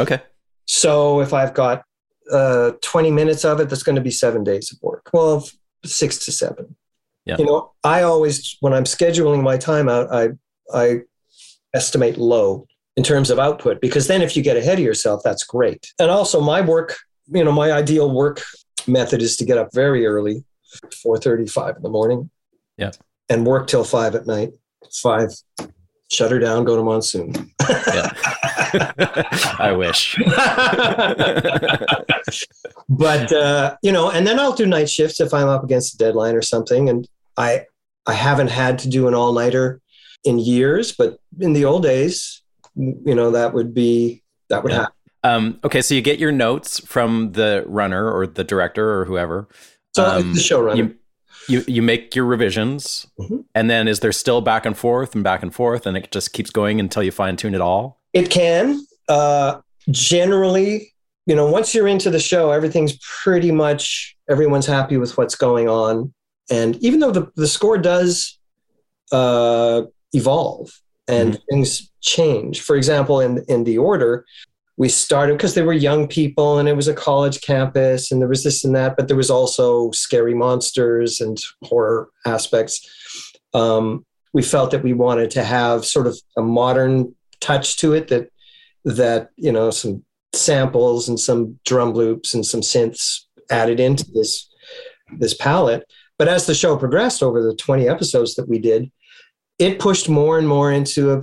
[SPEAKER 1] Okay.
[SPEAKER 2] So if I've got uh, 20 minutes of it, that's going to be seven days of work. Well, six to seven.
[SPEAKER 1] Yeah.
[SPEAKER 2] You know, I always, when I'm scheduling my time out, I, I estimate low in terms of output because then if you get ahead of yourself, that's great. And also my work, you know, my ideal work method is to get up very early, 4.35 in the morning.
[SPEAKER 1] Yeah.
[SPEAKER 2] And work till five at night. Five, shut her down, go to monsoon.
[SPEAKER 1] Yeah. <laughs> I wish. <laughs>
[SPEAKER 2] but uh, you know, and then I'll do night shifts if I'm up against a deadline or something. And I I haven't had to do an all nighter in years, but in the old days, you know, that would be that would
[SPEAKER 1] Yeah.
[SPEAKER 2] happen.
[SPEAKER 1] Um, okay, so you get your notes from the runner or the director or whoever.
[SPEAKER 2] So
[SPEAKER 1] Um,
[SPEAKER 2] the showrunner.
[SPEAKER 1] You, you you make your revisions,
[SPEAKER 2] Mhm.
[SPEAKER 1] and then is there still back and forth and back and forth, and it just keeps going until you fine tune it all?
[SPEAKER 2] It can. Uh, generally, you know, once you're into the show, everything's pretty much everyone's happy with what's going on. And even though the, the score does uh, evolve and things change, for example, in in the order, we started because they were young people and it was a college campus and there was this and that, but there was also scary monsters and horror aspects. Um, we felt that we wanted to have sort of a modern touch to it that that you know some samples and some drum loops and some synths added into this this palette. But as the show progressed over the 20 episodes that we did it pushed more and more into a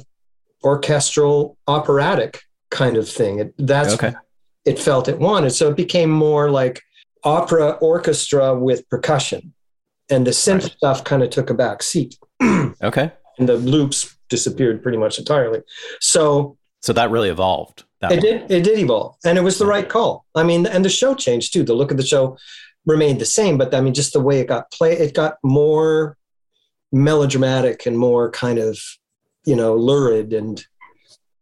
[SPEAKER 2] orchestral operatic kind of thing it, that's
[SPEAKER 1] Okay.
[SPEAKER 2] it felt it wanted so it became more like opera orchestra with percussion and the synth
[SPEAKER 1] Right.
[SPEAKER 2] stuff kind of took a back seat <clears throat>
[SPEAKER 1] Okay.
[SPEAKER 2] and the loops disappeared pretty much entirely so
[SPEAKER 1] So that really evolved. That
[SPEAKER 2] it
[SPEAKER 1] one.
[SPEAKER 2] did. It did evolve, and it was the right call. I mean, and the show changed too. The look of the show remained the same, but I mean, just the way it got play, it got more melodramatic and more kind of, you know, lurid and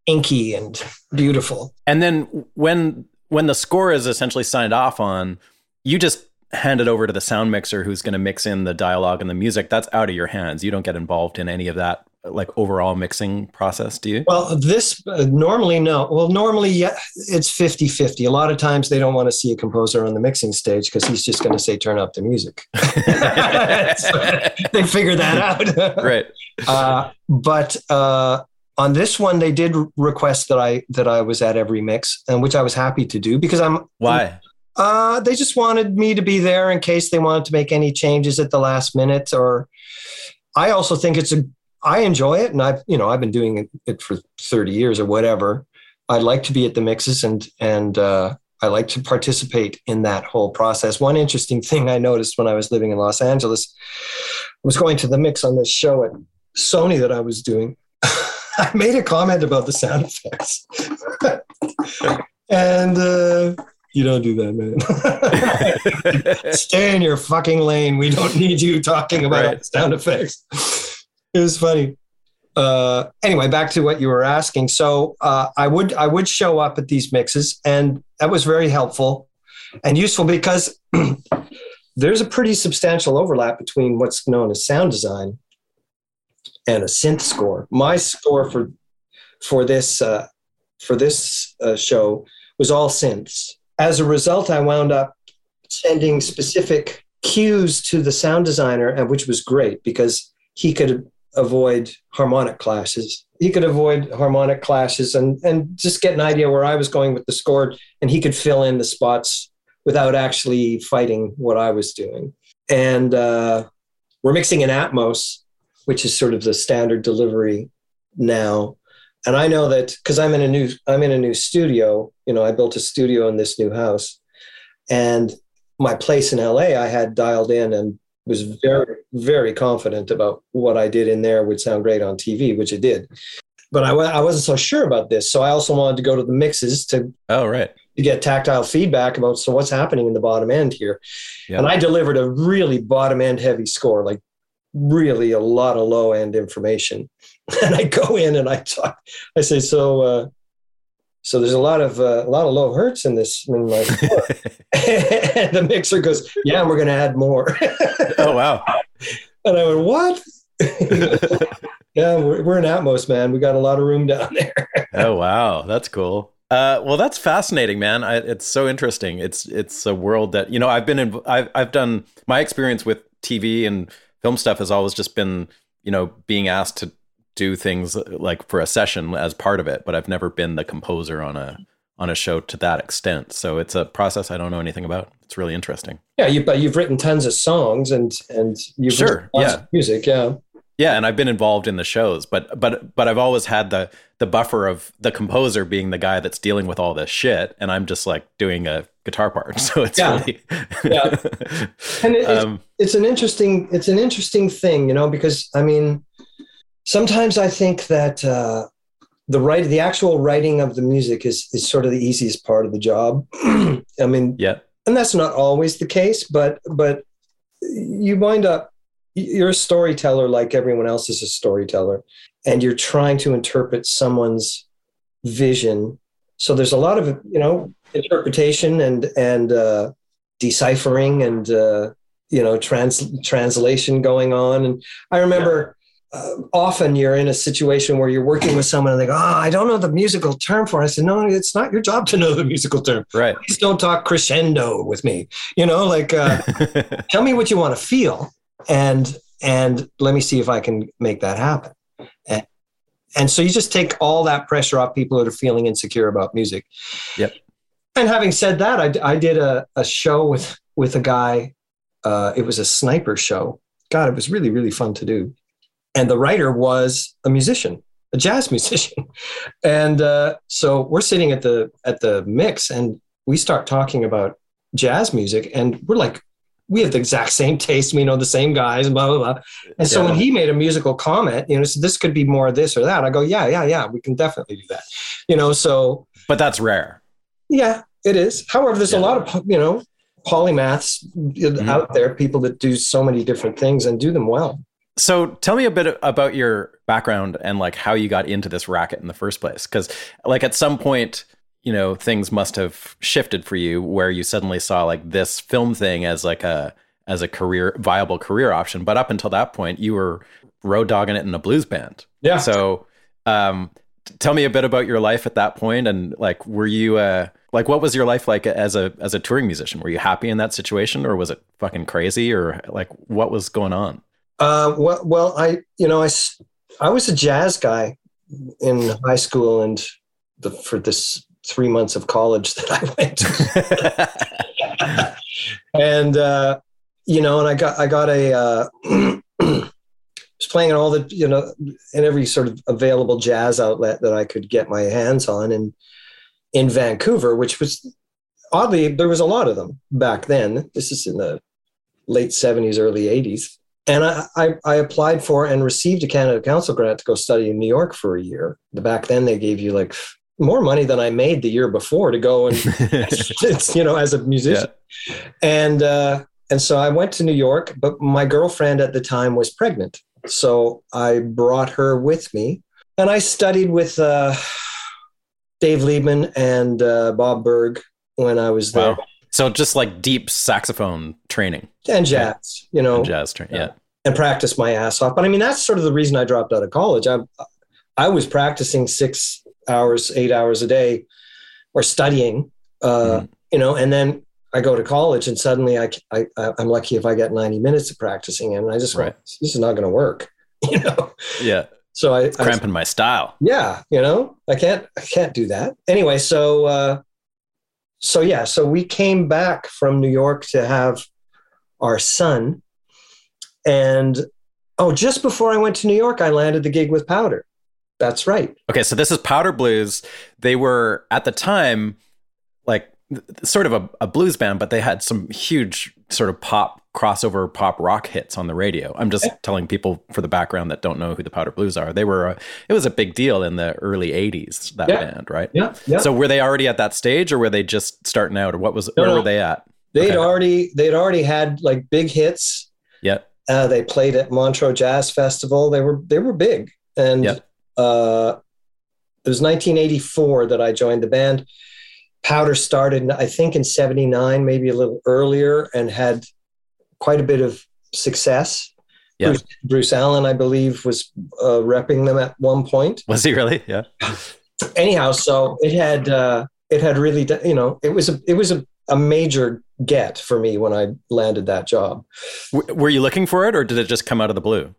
[SPEAKER 2] inky and beautiful.
[SPEAKER 1] And then when when the score is essentially signed off on, you just hand it over to the sound mixer who's going to mix in the dialogue and the music. That's out of your hands. You don't get involved in any of that like overall mixing process, do you?
[SPEAKER 2] Well, this uh, normally no. Well, normally yeah, it's 50-50. A lot of times they don't want to see a composer on the mixing stage because he's just going to say turn up the music. <laughs> <laughs> they figure that out. <laughs>
[SPEAKER 1] right.
[SPEAKER 2] Uh, but uh, on this one, they did request that I that I was at every mix, and which I was happy to do because I'm.
[SPEAKER 1] Why?
[SPEAKER 2] Uh, they just wanted me to be there in case they wanted to make any changes at the last minute. Or I also think it's a. I enjoy it, and I've you know I've been doing it, for thirty years or whatever. I'd like to be at the mixes and and uh, I like to participate in that whole process. One interesting thing I noticed when I was living in Los Angeles I was going to the mix on this show at Sony that I was doing. <laughs> I made a comment about the sound effects. <laughs> and uh, you don't do that, man. <laughs> Stay in your fucking lane. We don't need you talking about
[SPEAKER 1] Right.
[SPEAKER 2] sound effects. It was funny. Uh, anyway, back to what you were asking. So uh, I would I would show up at these mixes, and that was very helpful and useful because <clears throat> there's a pretty substantial overlap between what's known as sound design and a synth score. My score for for this uh, for this uh, show was all synths. As a result, I wound up sending specific cues to the sound designer, and which was great because he could avoid harmonic clashes. He could avoid harmonic clashes and and just get an idea where I was going with the score, and he could fill in the spots without actually fighting what I was doing. And uh, we're mixing in Atmos, which is sort of the standard delivery now. And I know that because I'm in a new I'm in a new studio. You know, I built a studio in this new house, and my place in LA I had dialed in and was very very confident about what I did in there would sound great on TV, which it did. But I, I wasn't so sure about this, so I also wanted to go to the mixes to
[SPEAKER 1] Oh, right.
[SPEAKER 2] to get tactile feedback about so what's happening in the bottom end here.
[SPEAKER 1] Yeah.
[SPEAKER 2] And I delivered a really bottom end heavy score, like really a lot of low end information. <laughs> And I go in and I talk, I say, so uh, So there's a lot of uh, a lot of low hertz in this. In my and <laughs> <laughs> the mixer goes, yeah, we're going to add more. <laughs>
[SPEAKER 1] oh wow!
[SPEAKER 2] And I went, what? yeah, we're, we're in Atmos, man. We got a lot of room down there.
[SPEAKER 1] oh wow, that's cool. Uh, well, that's fascinating, man. I, it's so interesting. It's it's a world that you know I've been in. I've I've done my experience with TV and film stuff has always just been you know being asked to do things like for a session as part of it, but I've never been the composer on a on a show to that extent. So it's a process I don't know anything about. It's really interesting.
[SPEAKER 2] Yeah, you but you've written tons of songs and and you've
[SPEAKER 1] sure, yeah,
[SPEAKER 2] music, yeah.
[SPEAKER 1] Yeah, and I've been involved in the shows, but but but I've always had the the buffer of the composer being the guy that's dealing with all this shit, and I'm just like doing a guitar part. <laughs> So it's yeah. really
[SPEAKER 2] yeah, <laughs> and it, it's, um, it's an interesting it's an interesting thing, you know, because I mean, sometimes I think that uh, the right the actual writing of the music is is sort of the easiest part of the job. <clears throat> I mean,
[SPEAKER 1] yeah,
[SPEAKER 2] and that's not always the case, but but you wind up you're a storyteller like everyone else is a storyteller and you're trying to interpret someone's vision so there's a lot of you know interpretation and and uh, deciphering and uh, you know trans translation going on and i remember yeah. Uh, often you're in a situation where you're working with someone and they go oh i don't know the musical term for it i said no it's not your job to know the musical term
[SPEAKER 1] right
[SPEAKER 2] please don't talk crescendo with me you know like uh, <laughs> tell me what you want to feel and and let me see if I can make that happen. And, and so you just take all that pressure off people that are feeling insecure about music.
[SPEAKER 1] Yep.
[SPEAKER 2] And having said that, I, I did a, a show with with a guy. Uh, it was a sniper show. God, it was really really fun to do. And the writer was a musician, a jazz <laughs> musician. And uh, so we're sitting at the at the mix, and we start talking about jazz music, and we're like we have the exact same taste. We know the same guys and blah, blah, blah. And so yeah. when he made a musical comment, you know, so this could be more of this or that. I go, yeah, yeah, yeah, we can definitely do that. You know, so.
[SPEAKER 1] But that's rare.
[SPEAKER 2] Yeah, it is. However, there's yeah. a lot of, you know, polymaths mm-hmm. out there, people that do so many different things and do them well.
[SPEAKER 1] So tell me a bit about your background and like how you got into this racket in the first place. Cause like at some point, you know things must have shifted for you where you suddenly saw like this film thing as like a as a career viable career option. But up until that point you were road dogging it in a blues band.
[SPEAKER 2] Yeah.
[SPEAKER 1] So um tell me a bit about your life at that point and like were you uh like what was your life like as a as a touring musician? Were you happy in that situation or was it fucking crazy or like what was going on
[SPEAKER 2] uh well well i you know i i was a jazz guy in high school and the, for this three months of college <laughs> that I went to. and, uh, you know, and I got, I got a, uh, <clears throat> was playing in all the, you know, in every sort of available jazz outlet that I could get my hands on. And in Vancouver, which was oddly, there was a lot of them back then. This is in the late 70s, early 80s. And I, I, I, applied for and received a Canada Council grant to go study in New York for a year. Back then, they gave you like more money than I made the year before to go and it's, <laughs> <laughs> you know as a musician. Yeah. And uh, and so I went to New York, but my girlfriend at the time was pregnant, so I brought her with me, and I studied with uh, Dave Liebman and uh, Bob Berg when I was there. Wow.
[SPEAKER 1] So just like deep saxophone training
[SPEAKER 2] and jazz, you know,
[SPEAKER 1] and jazz training, yeah.
[SPEAKER 2] And practice my ass off. But I mean, that's sort of the reason I dropped out of college. I I was practicing six hours, eight hours a day, or studying. Uh, mm. You know, and then I go to college, and suddenly I, I I'm lucky if I get 90 minutes of practicing, and I just right. this is not going to work. <laughs> You know.
[SPEAKER 1] Yeah.
[SPEAKER 2] So I
[SPEAKER 1] it's cramping I, my style.
[SPEAKER 2] Yeah, you know, I can't I can't do that. Anyway, so uh, so yeah, so we came back from New York to have our son, and oh, just before I went to New York, I landed the gig with Powder. That's right.
[SPEAKER 1] Okay, so this is Powder Blues. They were at the time like sort of a, a, blues band, but they had some huge sort of pop crossover pop rock hits on the radio. I'm just telling people for the background that don't know who the Powder Blues are. They were a, it was a big deal in the early 80s that
[SPEAKER 2] yeah.
[SPEAKER 1] band, right?
[SPEAKER 2] Yeah, yeah.
[SPEAKER 1] So were they already at that stage or were they just starting out or what was
[SPEAKER 2] no,
[SPEAKER 1] where
[SPEAKER 2] no.
[SPEAKER 1] were they at?
[SPEAKER 2] They'd okay. already they'd already had like big hits.
[SPEAKER 1] Yeah.
[SPEAKER 2] Uh, they played at Montreux Jazz Festival. They were they were big. And yep uh, it was 1984 that I joined the band. Powder started, I think, in 79, maybe a little earlier, and had quite a bit of success.
[SPEAKER 1] Yeah.
[SPEAKER 2] Bruce, Bruce Allen, I believe, was uh, repping them at one point.
[SPEAKER 1] Was he really? Yeah. <laughs>
[SPEAKER 2] Anyhow, so it had uh, it had really, d- you know, it was a it was a, a major get for me when I landed that job.
[SPEAKER 1] W- were you looking for it, or did it just come out of the blue?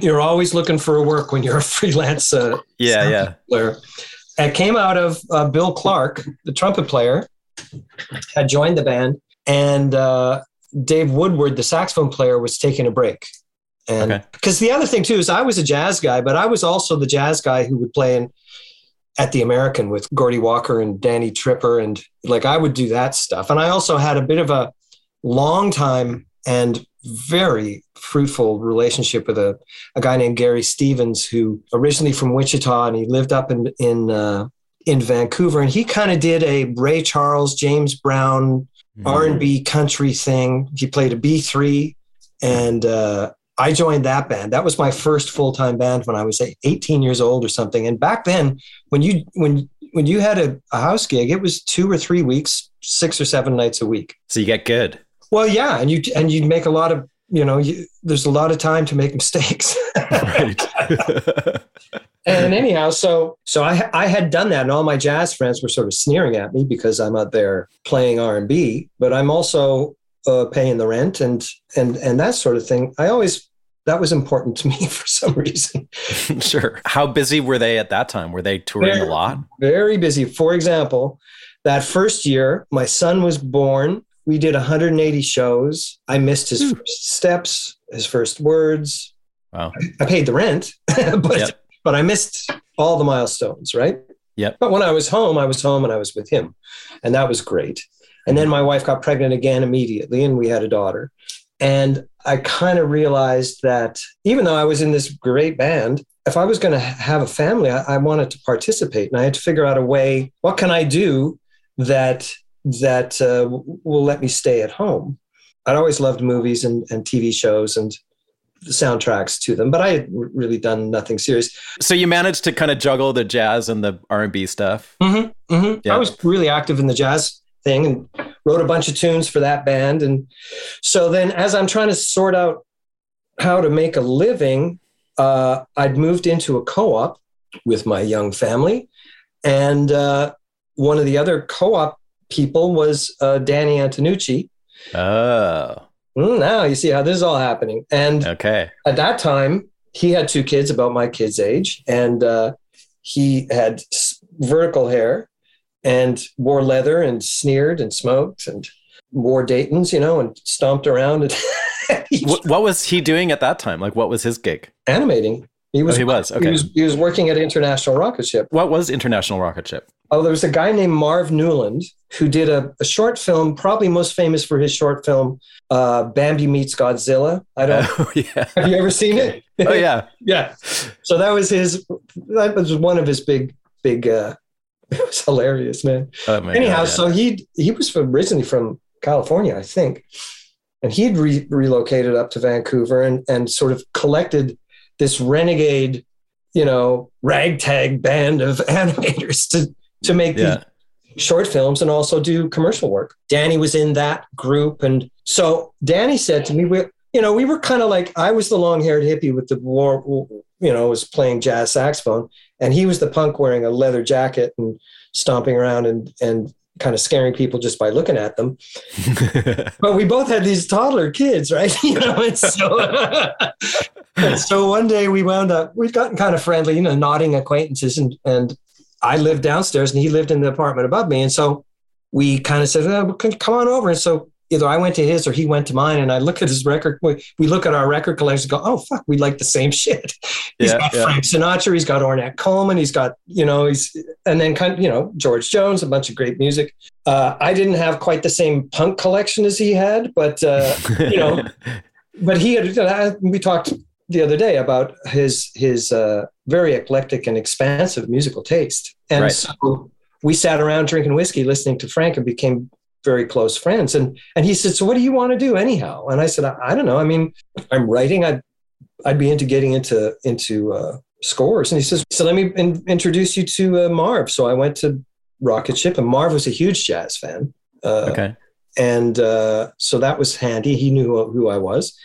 [SPEAKER 2] You're always looking for work when you're a <laughs> freelance uh,
[SPEAKER 1] Yeah, yeah.
[SPEAKER 2] player. It came out of uh, Bill Clark, the trumpet player, had joined the band, and uh, Dave Woodward, the saxophone player, was taking a break. And
[SPEAKER 1] Okay.
[SPEAKER 2] because the other thing too is I was a jazz guy, but I was also the jazz guy who would play in at the American with Gordy Walker and Danny Tripper, and like I would do that stuff. And I also had a bit of a long time and very fruitful relationship with a, a guy named Gary Stevens, who originally from Wichita and he lived up in in uh, in Vancouver, and he kind of did a Ray Charles, James Brown,
[SPEAKER 1] Mhm.
[SPEAKER 2] R and B country thing. He played a B three, and uh, I joined that band. That was my first full time band when I was say, 18 years old or something. And back then, when you when when you had a, a house gig, it was two or three weeks, six or seven nights a week.
[SPEAKER 1] So you get good.
[SPEAKER 2] Well, yeah, and you and you make a lot of you know you, there's a lot of time to make mistakes. <laughs>
[SPEAKER 1] Right. <laughs>
[SPEAKER 2] and <laughs> anyhow, so so I I had done that, and all my jazz friends were sort of sneering at me because I'm out there playing R and B, but I'm also uh, paying the rent and and and that sort of thing. I always that was important to me <laughs> for some reason. <laughs>
[SPEAKER 1] sure. How busy were they at that time? Were they touring a lot?
[SPEAKER 2] Very busy. For example, that first year, my son was born. We did 180 shows. I missed his
[SPEAKER 1] Hmm.
[SPEAKER 2] first steps, his first words.
[SPEAKER 1] Wow.
[SPEAKER 2] I paid the rent, but
[SPEAKER 1] Yep.
[SPEAKER 2] But I missed all the milestones, right?
[SPEAKER 1] Yep.
[SPEAKER 2] But when I was home, I was home and I was with him, and that was great. And then my wife got pregnant again immediately, and we had a daughter. And I kind of realized that even though I was in this great band, if I was going to have a family, I, I wanted to participate, and I had to figure out a way. What can I do that that uh, will let me stay at home? I'd always loved movies and, and TV shows and soundtracks to them, but I had really done nothing serious.
[SPEAKER 1] So you managed to kind of juggle the jazz and the R and B stuff.
[SPEAKER 2] Mm-hmm, mm-hmm.
[SPEAKER 1] Yeah.
[SPEAKER 2] I was really active in the jazz thing and wrote a bunch of tunes for that band. And so then, as I'm trying to sort out how to make a living, uh, I'd moved into a co op with my young family. And uh, one of the other co op people was uh, Danny Antonucci.
[SPEAKER 1] Oh,
[SPEAKER 2] Mm, now you see how this is all happening. And
[SPEAKER 1] okay.
[SPEAKER 2] at that time, he had two kids about my kid's age, and uh, he had s- vertical hair and wore leather and sneered and smoked and wore Dayton's, you know, and stomped around and <laughs>
[SPEAKER 1] What, what was he doing at that time? Like, what was his gig?
[SPEAKER 2] animating. He was,
[SPEAKER 1] oh, he was.
[SPEAKER 2] he was he was working at International Rocket Ship.
[SPEAKER 1] what was International Rocket Ship?
[SPEAKER 2] Oh, there was a guy named Marv Newland who did a, a short film, probably most famous for his short film, uh, Bambi Meets Godzilla. I don't. <laughs>
[SPEAKER 1] Oh, yeah.
[SPEAKER 2] have you ever seen it? <laughs>
[SPEAKER 1] Oh, yeah. <laughs>
[SPEAKER 2] yeah. So that was his. That was one of his big, big. uh It was hilarious, man.
[SPEAKER 1] Oh, my
[SPEAKER 2] Anyhow,
[SPEAKER 1] God, yeah.
[SPEAKER 2] so he he was from, originally from California, I think, and he'd re- relocated up to Vancouver and and sort of collected this renegade, you know, ragtag band of <laughs> animators to to make these short films and also do commercial work. Danny was in that group. And so Danny said to me, we, you know, we were kind of like, I was the long haired hippie with the war, you know, was playing jazz saxophone. And he was the punk wearing a leather jacket and stomping around and, and kind of scaring people just by looking at them. <laughs> But we both had these toddler kids, right? <laughs> you know, and so, <laughs> and so one day we wound up, we'd gotten kind of friendly, you know, nodding acquaintances. And, and I lived downstairs and he lived in the apartment above me. And so we kind of said, oh, come come on over. And so either I went to his or he went to mine. And I look at his record. We, we look at our record collection and go, oh, fuck, we like the same shit. <laughs> He's
[SPEAKER 1] Yeah,
[SPEAKER 2] got
[SPEAKER 1] yeah.
[SPEAKER 2] Frank Sinatra. He's got Ornette Coleman. He's got, you know, he's, and then kind of, you know, George Jones, a bunch of great music. Uh, I didn't have quite the same punk collection as he had, but, uh, you know, <laughs> but he had, we talked the other day about his, his uh, very eclectic and expansive musical taste. And
[SPEAKER 1] Right.
[SPEAKER 2] so we sat around drinking whiskey, listening to Frank and became very close friends. And, and he said, so what do you want to do anyhow? And I said, I, I don't know. I mean, I'm writing. I'd, I'd be into getting into, into, uh, scores. And he says, So let me in- introduce you to uh, Marv. So I went to Rocket Ship, and Marv was a huge jazz fan.
[SPEAKER 1] Uh, okay.
[SPEAKER 2] And uh, so that was handy. He knew who, who I was.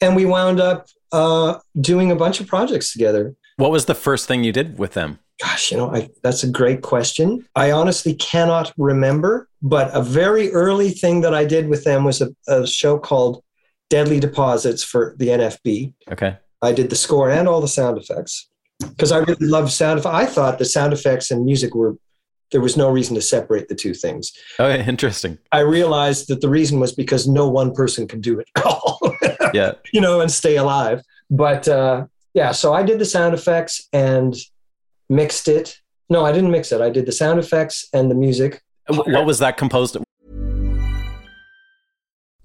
[SPEAKER 2] And we wound up uh, doing a bunch of projects together.
[SPEAKER 1] What was the first thing you did with them?
[SPEAKER 2] Gosh, you know, I, that's a great question. I honestly cannot remember, but a very early thing that I did with them was a, a show called Deadly Deposits for the NFB.
[SPEAKER 1] Okay.
[SPEAKER 2] I did the score and all the sound effects because I really love sound effects. I thought the sound effects and music were there was no reason to separate the two things.
[SPEAKER 1] Oh, interesting.
[SPEAKER 2] I realized that the reason was because no one person could do it all.
[SPEAKER 1] yeah. <laughs>
[SPEAKER 2] You know, and stay alive. But uh, yeah, so I did the sound effects and mixed it. No, I didn't mix it. I did the sound effects and the music.
[SPEAKER 1] What was that composed? Of?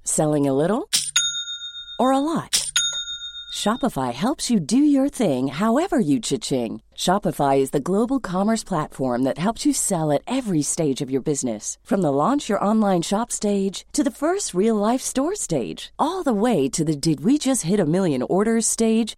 [SPEAKER 3] Selling a little or a lot? Shopify helps you do your thing however you cha-ching. Shopify is the global commerce platform that helps you sell at every stage of your business. From the launch your online shop stage to the first real life store stage, all the way to the did we just hit a million orders stage.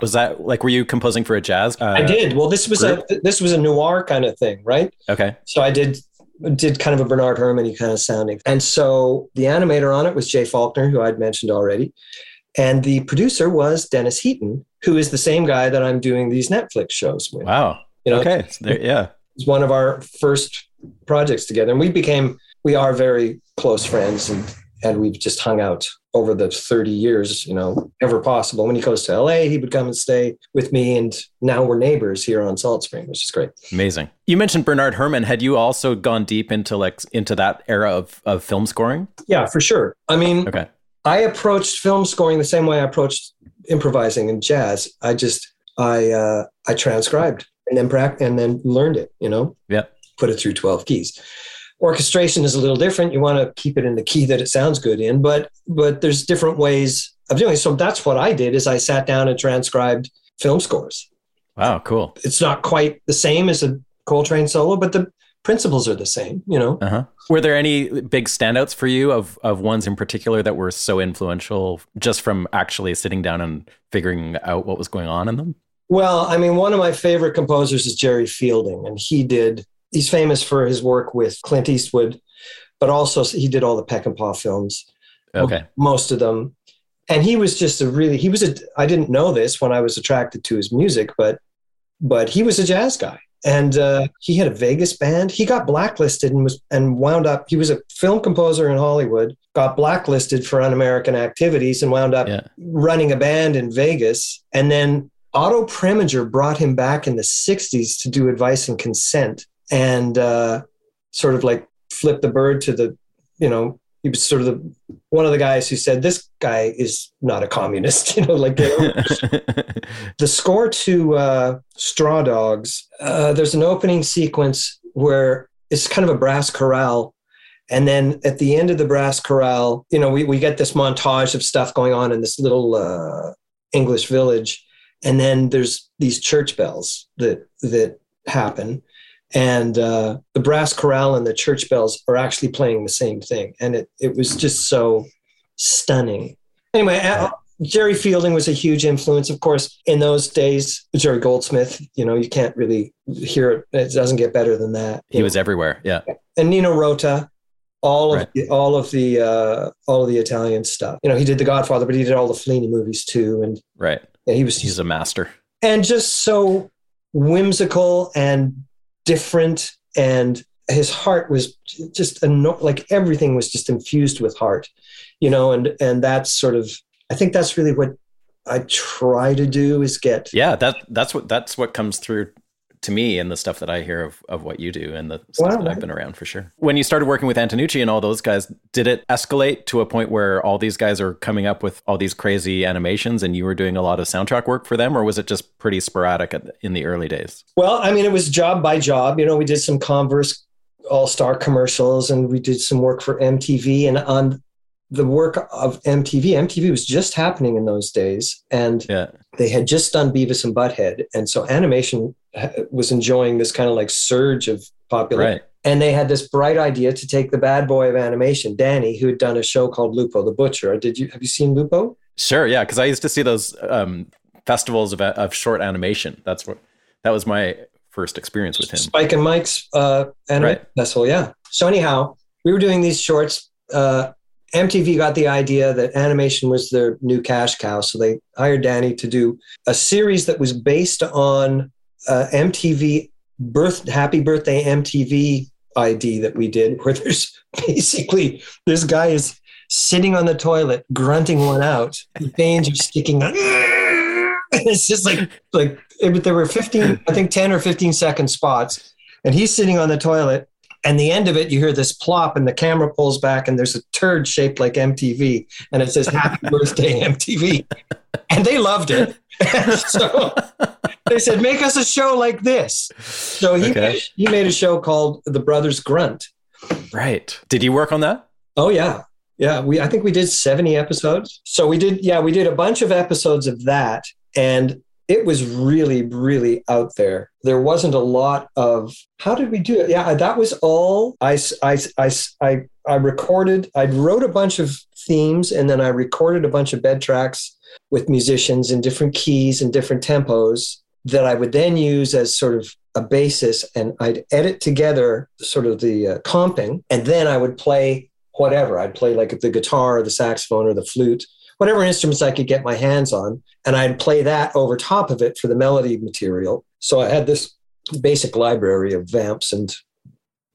[SPEAKER 1] Was that like were you composing for a jazz?
[SPEAKER 2] Uh, I did. Well, this was group? a this was a noir kind of thing, right?
[SPEAKER 1] Okay.
[SPEAKER 2] So I did did kind of a Bernard Herrmann kind of sounding. And so the animator on it was Jay Faulkner, who I'd mentioned already. And the producer was Dennis Heaton, who is the same guy that I'm doing these Netflix shows with.
[SPEAKER 1] Wow. You know, okay. So there, yeah.
[SPEAKER 2] It's one of our first projects together. And we became, we are very close friends and, and we've just hung out over the 30 years, you know, ever possible. When he goes to LA, he would come and stay with me. And now we're neighbors here on Salt Spring, which is great.
[SPEAKER 1] Amazing. You mentioned Bernard Herrmann. Had you also gone deep into like into that era of, of film scoring?
[SPEAKER 2] Yeah, for sure. I mean,
[SPEAKER 1] okay.
[SPEAKER 2] I approached film scoring the same way I approached improvising and jazz. I just I uh, I transcribed and then practice and then learned it. You know,
[SPEAKER 1] yeah,
[SPEAKER 2] put it through twelve keys. Orchestration is a little different. You want to keep it in the key that it sounds good in, but but there's different ways of doing it. So that's what I did. Is I sat down and transcribed film scores.
[SPEAKER 1] Wow, cool.
[SPEAKER 2] It's not quite the same as a Coltrane solo, but the principles are the same. You know.
[SPEAKER 1] Uh-huh. Were there any big standouts for you of of ones in particular that were so influential, just from actually sitting down and figuring out what was going on in them?
[SPEAKER 2] Well, I mean, one of my favorite composers is Jerry Fielding, and he did, he's famous for his work with Clint Eastwood, but also he did all the Peckinpah films.
[SPEAKER 1] Okay.
[SPEAKER 2] Most of them. And he was just a really, he was a, I didn't know this when I was attracted to his music, but, but he was a jazz guy. And uh, he had a Vegas band. He got blacklisted and was and wound up. He was a film composer in Hollywood. Got blacklisted for un-American activities and wound up
[SPEAKER 1] yeah.
[SPEAKER 2] running a band in Vegas. And then Otto Preminger brought him back in the 60s to do Advise and Consent and uh, sort of like flip the bird to the, you know, he was sort of the, one of the guys who said, this guy is not a communist, <laughs> you know, like <laughs> the score to uh, Straw Dogs, uh, there's an opening sequence where it's kind of a brass chorale and then at the end of the brass chorale, you know, we, we get this montage of stuff going on in this little uh, English village and then there's these church bells that that happen and uh, the brass chorale and the church bells are actually playing the same thing. And it, it was just so stunning. Anyway uh, jerry fielding was a huge influence. Of course in those days jerry goldsmith you know you can't really hear it. It doesn't get better than that.
[SPEAKER 1] He was everywhere. Yeah.
[SPEAKER 2] And nino rota all of right. the, all of the uh, all of the Italian stuff. You know, he did The Godfather, but he did all the Fellini movies too. And
[SPEAKER 1] right,
[SPEAKER 2] yeah, he was
[SPEAKER 1] he's a master.
[SPEAKER 2] And just so whimsical and different. And his heart was just like everything was just infused with heart, you know. And and that's sort of I think that's really what I try to do is get.
[SPEAKER 1] Yeah, that that's what that's what comes through to me and the stuff that I hear of, of what you do and the stuff wow. that I've been around for sure. When you started working with Antonucci and all those guys, did it escalate to a point where all these guys are coming up with all these crazy animations and you were doing a lot of soundtrack work for them, or was it just pretty sporadic at, in the early days?
[SPEAKER 2] Well, I mean, it was job by job. You know, we did some Converse all star commercials and we did some work for MTV. And on the work of MTV, MTV was just happening in those days. And
[SPEAKER 1] Yeah.
[SPEAKER 2] they had just done Beavis and Butthead. And so animation was enjoying this kind of like surge of popularity.
[SPEAKER 1] Right.
[SPEAKER 2] And they had this bright idea to take the bad boy of animation, Danny, who had done a show called Lupo the Butcher. Did you have you seen Lupo?
[SPEAKER 1] Sure. Yeah. Because I used to see those um, festivals of, of short animation. That's what that was my first experience with him.
[SPEAKER 2] Spike and Mike's uh, anime
[SPEAKER 1] Right.
[SPEAKER 2] festival. Yeah. So anyhow, we were doing these shorts. Uh, MTV got the idea that animation was their new cash cow, so they hired Danny to do a series that was based on uh, MTV birth Happy Birthday MTV ID that we did, <laughs> where there's basically this guy is sitting on the toilet grunting one out, the veins are sticking out. <laughs> It's just like like there were 15, I think 10 or 15 second spots, and he's sitting on the toilet. And the end of it, you hear this plop, and the camera pulls back, and there's a turd shaped like MTV, and it says "Happy <laughs> Birthday MTV," and they loved it. <laughs> so they said, "Make us a show like this." So he
[SPEAKER 1] Okay.
[SPEAKER 2] made, he made a show called The Brothers Grunt.
[SPEAKER 1] Right. Did you work on that?
[SPEAKER 2] Oh yeah, yeah. We I think we did seventy episodes. So we did yeah we did a bunch of episodes of that, and it was really really out there. There wasn't a lot of how did we do it? Yeah, that was all. I, I, I, I, I recorded. I wrote a bunch of themes, and then I recorded a bunch of bed tracks with musicians in different keys and different tempos that I would then use as sort of a basis and I'd edit together sort of the uh, comping and then I would play whatever. I'd play like the guitar or the saxophone or the flute, whatever instruments I could get my hands on. And I'd play that over top of it for the melody material. So I had this basic library of vamps and,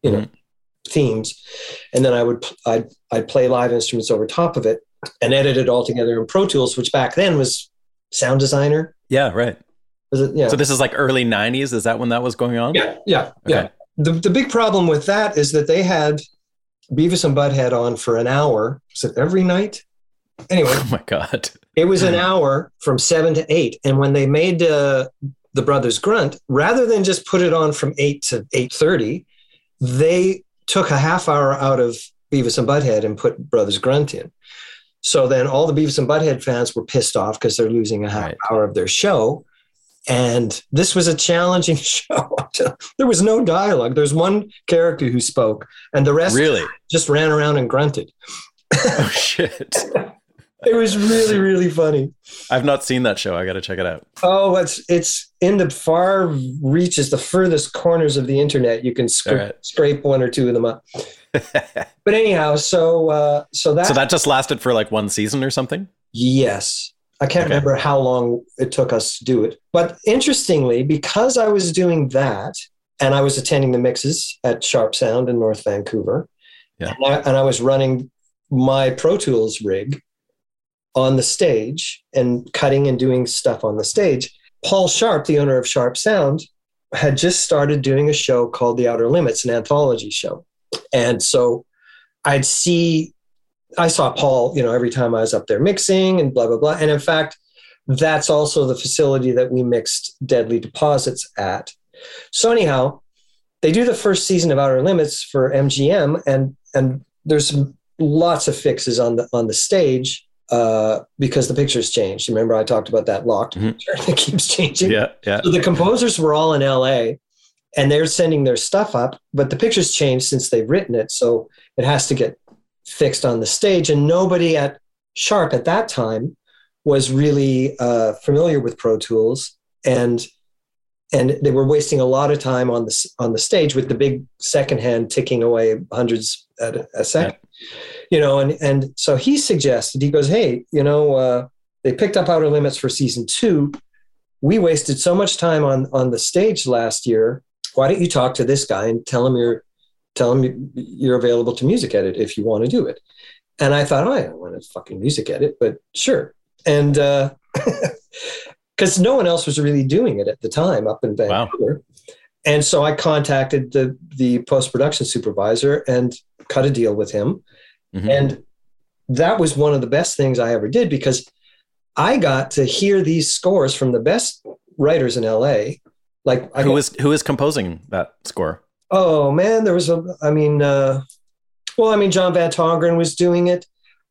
[SPEAKER 2] you know, mm-hmm. themes. And then I would, I'd, I'd play live instruments over top of it and edit it all together in Pro Tools, which back then was Sound Designer.
[SPEAKER 1] Yeah. Right.
[SPEAKER 2] Was it? Yeah.
[SPEAKER 1] So this is like early '90s. Is that when that was going on?
[SPEAKER 2] Yeah, yeah,
[SPEAKER 1] Okay.
[SPEAKER 2] yeah. The, the big problem with that is that they had Beavis and Butthead on for an hour. Was it every night? Anyway,
[SPEAKER 1] Oh my god.
[SPEAKER 2] it was an <laughs> hour from seven to eight. And when they made uh, the Brothers Grunt, rather than just put it on from eight to eight thirty, they took a half hour out of Beavis and Butthead and put Brothers Grunt in. So then all the Beavis and Butthead fans were pissed off because they're losing a half
[SPEAKER 1] Right.
[SPEAKER 2] hour of their show. And this was a challenging <laughs> show. there was no dialogue. There's one character who spoke, and the rest
[SPEAKER 1] Really?
[SPEAKER 2] just ran around and grunted.
[SPEAKER 1] Oh shit. <laughs>
[SPEAKER 2] It was really, really funny.
[SPEAKER 1] I've not seen that show. I got to check it out.
[SPEAKER 2] Oh, it's it's in the far reaches, the furthest corners of the internet. You can scra-
[SPEAKER 1] right.
[SPEAKER 2] scrape one or two of them up. <laughs> But anyhow, so uh, so that,
[SPEAKER 1] so that just lasted for like one season or something.
[SPEAKER 2] yes, I can't
[SPEAKER 1] Okay.
[SPEAKER 2] remember how long it took us to do it. But interestingly, because I was doing that and I was attending the mixes at Sharpe Sound in North Vancouver,
[SPEAKER 1] Yeah.
[SPEAKER 2] and, I, and I was running my Pro Tools rig on the stage and cutting and doing stuff on the stage. Paul Sharpe, the owner of Sharpe Sound, had just started doing a show called The Outer Limits, an anthology show. And so I'd see, I saw Paul, you know, every time I was up there mixing and blah, blah, blah. And in fact, that's also the facility that we mixed Deadly Deposits at. So anyhow, they do the first season of Outer Limits for MGM, and and there's lots of fixes on the on the stage uh, because the pictures changed. Remember, I talked about that locked
[SPEAKER 1] Mhm.
[SPEAKER 2] picture that keeps changing.
[SPEAKER 1] Yeah. Yeah.
[SPEAKER 2] So the composers were all in LA and they're sending their stuff up, but the pictures changed since they've written it. So it has to get fixed on the stage. And nobody at Sharpe at that time was really uh, familiar with Pro Tools. And and they were wasting a lot of time on the on the stage with the big second hand ticking away hundreds at a, a second you know and and so he suggested he goes hey you know uh, they picked up outer limits for season two. We wasted so much time on on the stage last year. Why don't you talk to this guy and tell him you're tell him you- you're available to music edit if you want to do it? And i thought oh, i don't want to fucking music edit but sure. And uh <laughs> because no one else was really doing it at the time up in
[SPEAKER 1] Wow.
[SPEAKER 2] vancouver. And so i contacted the the post-production supervisor and cut a deal with him
[SPEAKER 1] Mhm.
[SPEAKER 2] and that was one of the best things I ever did because I got to hear these scores from the best writers in LA. Like I
[SPEAKER 1] who is who is composing that score?
[SPEAKER 2] Oh man, there was a. I mean, uh, well, I mean, John Van Tongeren was doing it.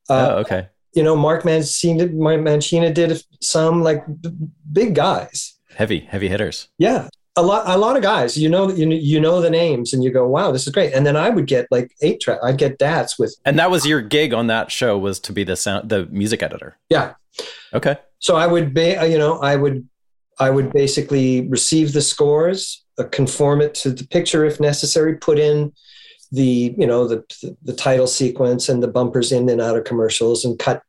[SPEAKER 2] Uh,
[SPEAKER 1] oh, okay.
[SPEAKER 2] You know, Mark Mancina, Mark Mancina did some like b- big guys.
[SPEAKER 1] Heavy, heavy hitters.
[SPEAKER 2] Yeah, a lot, a lot of guys. You know, you you know the names, and you go, "Wow, this is great." And then I would get like eight track. I'd get DATs with.
[SPEAKER 1] And that was your gig on that show was to be the sound, the music editor.
[SPEAKER 2] Yeah.
[SPEAKER 1] Okay.
[SPEAKER 2] So I would be, you know, I would, I would basically receive the scores, uh, conform it to the picture if necessary, put in the, you know, the the title sequence and the bumpers in and out of commercials, and cut